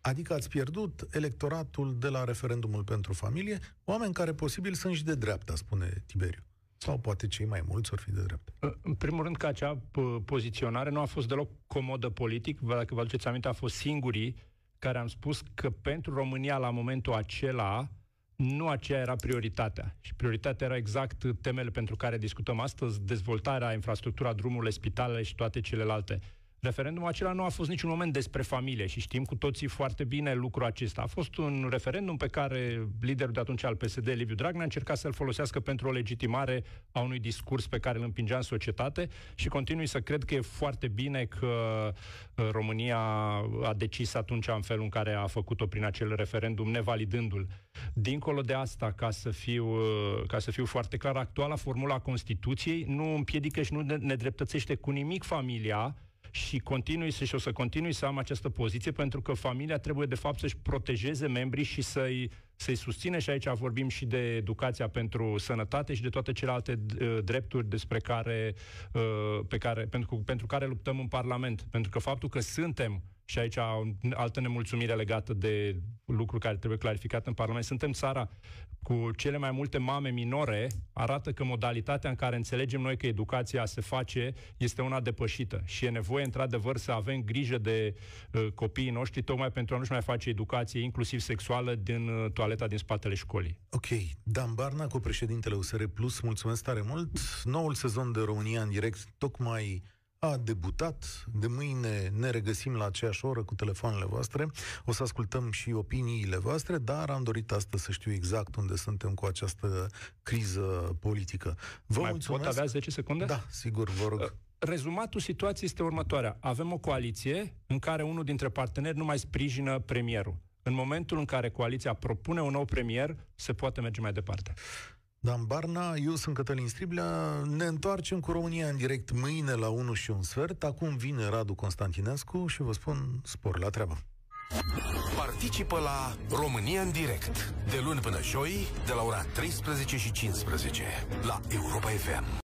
Speaker 2: Adică ați pierdut electoratul de la referendumul pentru familie, oameni care posibil sunt și de dreapta, spune Tiberiu. Sau poate cei mai mulți or fi de dreapta.
Speaker 3: În primul rând că acea poziționare nu a fost deloc comodă politic. Dacă vă aduceți aminte, a fost singurii care am spus că pentru România la momentul acela nu aceea era prioritatea. Și prioritatea era exact temele pentru care discutăm astăzi, dezvoltarea, infrastructura, drumurile, spitalele și toate celelalte. Referendumul acela nu a fost niciun moment despre familie și știm cu toții foarte bine lucrul acesta. A fost un referendum pe care liderul de atunci al PSD, Liviu Dragnea, a încercat să-l folosească pentru o legitimare a unui discurs pe care îl împingea în societate și continui să cred că e foarte bine că uh, România a decis atunci în felul în care a făcut-o prin acel referendum, nevalidându-l. Dincolo de asta, ca să fiu, uh, ca să fiu foarte clar, actuala formula Constituției nu împiedică și nu nedreptățește cu nimic familia și continui să, și o să continui să am această poziție pentru că familia trebuie de fapt să-și protejeze membrii și să-i, să-i susține și aici vorbim și de educația pentru sănătate și de toate celelalte uh, drepturi despre care, uh, pe care, pentru, pentru care luptăm în Parlament. Pentru că faptul că suntem și aici o altă nemulțumire legată de lucruri care trebuie clarificat în Parlament. Suntem țara cu cele mai multe mame minore, arată că modalitatea în care înțelegem noi că educația se face este una depășită și e nevoie, într-adevăr, să avem grijă de uh, copiii noștri, tocmai pentru a nu-și mai face educație, inclusiv sexuală, din uh, toaleta din spatele școlii.
Speaker 2: Ok. Dan Barna, cu președintele USR Plus, mulțumesc tare mult. Noul sezon de România în direct, tocmai a debutat. De mâine ne regăsim la aceeași oră cu telefoanele voastre. O să ascultăm și opiniile voastre, dar am dorit astăzi să știu exact unde suntem cu această criză politică.
Speaker 3: Vă Mai mulțumesc. pot avea 10 secunde?
Speaker 2: Da, sigur, vă rog. Uh,
Speaker 3: rezumatul situației este următoarea. Avem o coaliție în care unul dintre parteneri nu mai sprijină premierul. În momentul în care coaliția propune un nou premier, se poate merge mai departe.
Speaker 2: Dan Barna, eu sunt Cătălin Striblea, ne întoarcem cu România în direct mâine la 1 și un sfert, acum vine Radu Constantinescu și vă spun spor la treabă.
Speaker 1: Participă la România în direct, de luni până joi, de la ora 13 și 15, la Europa FM.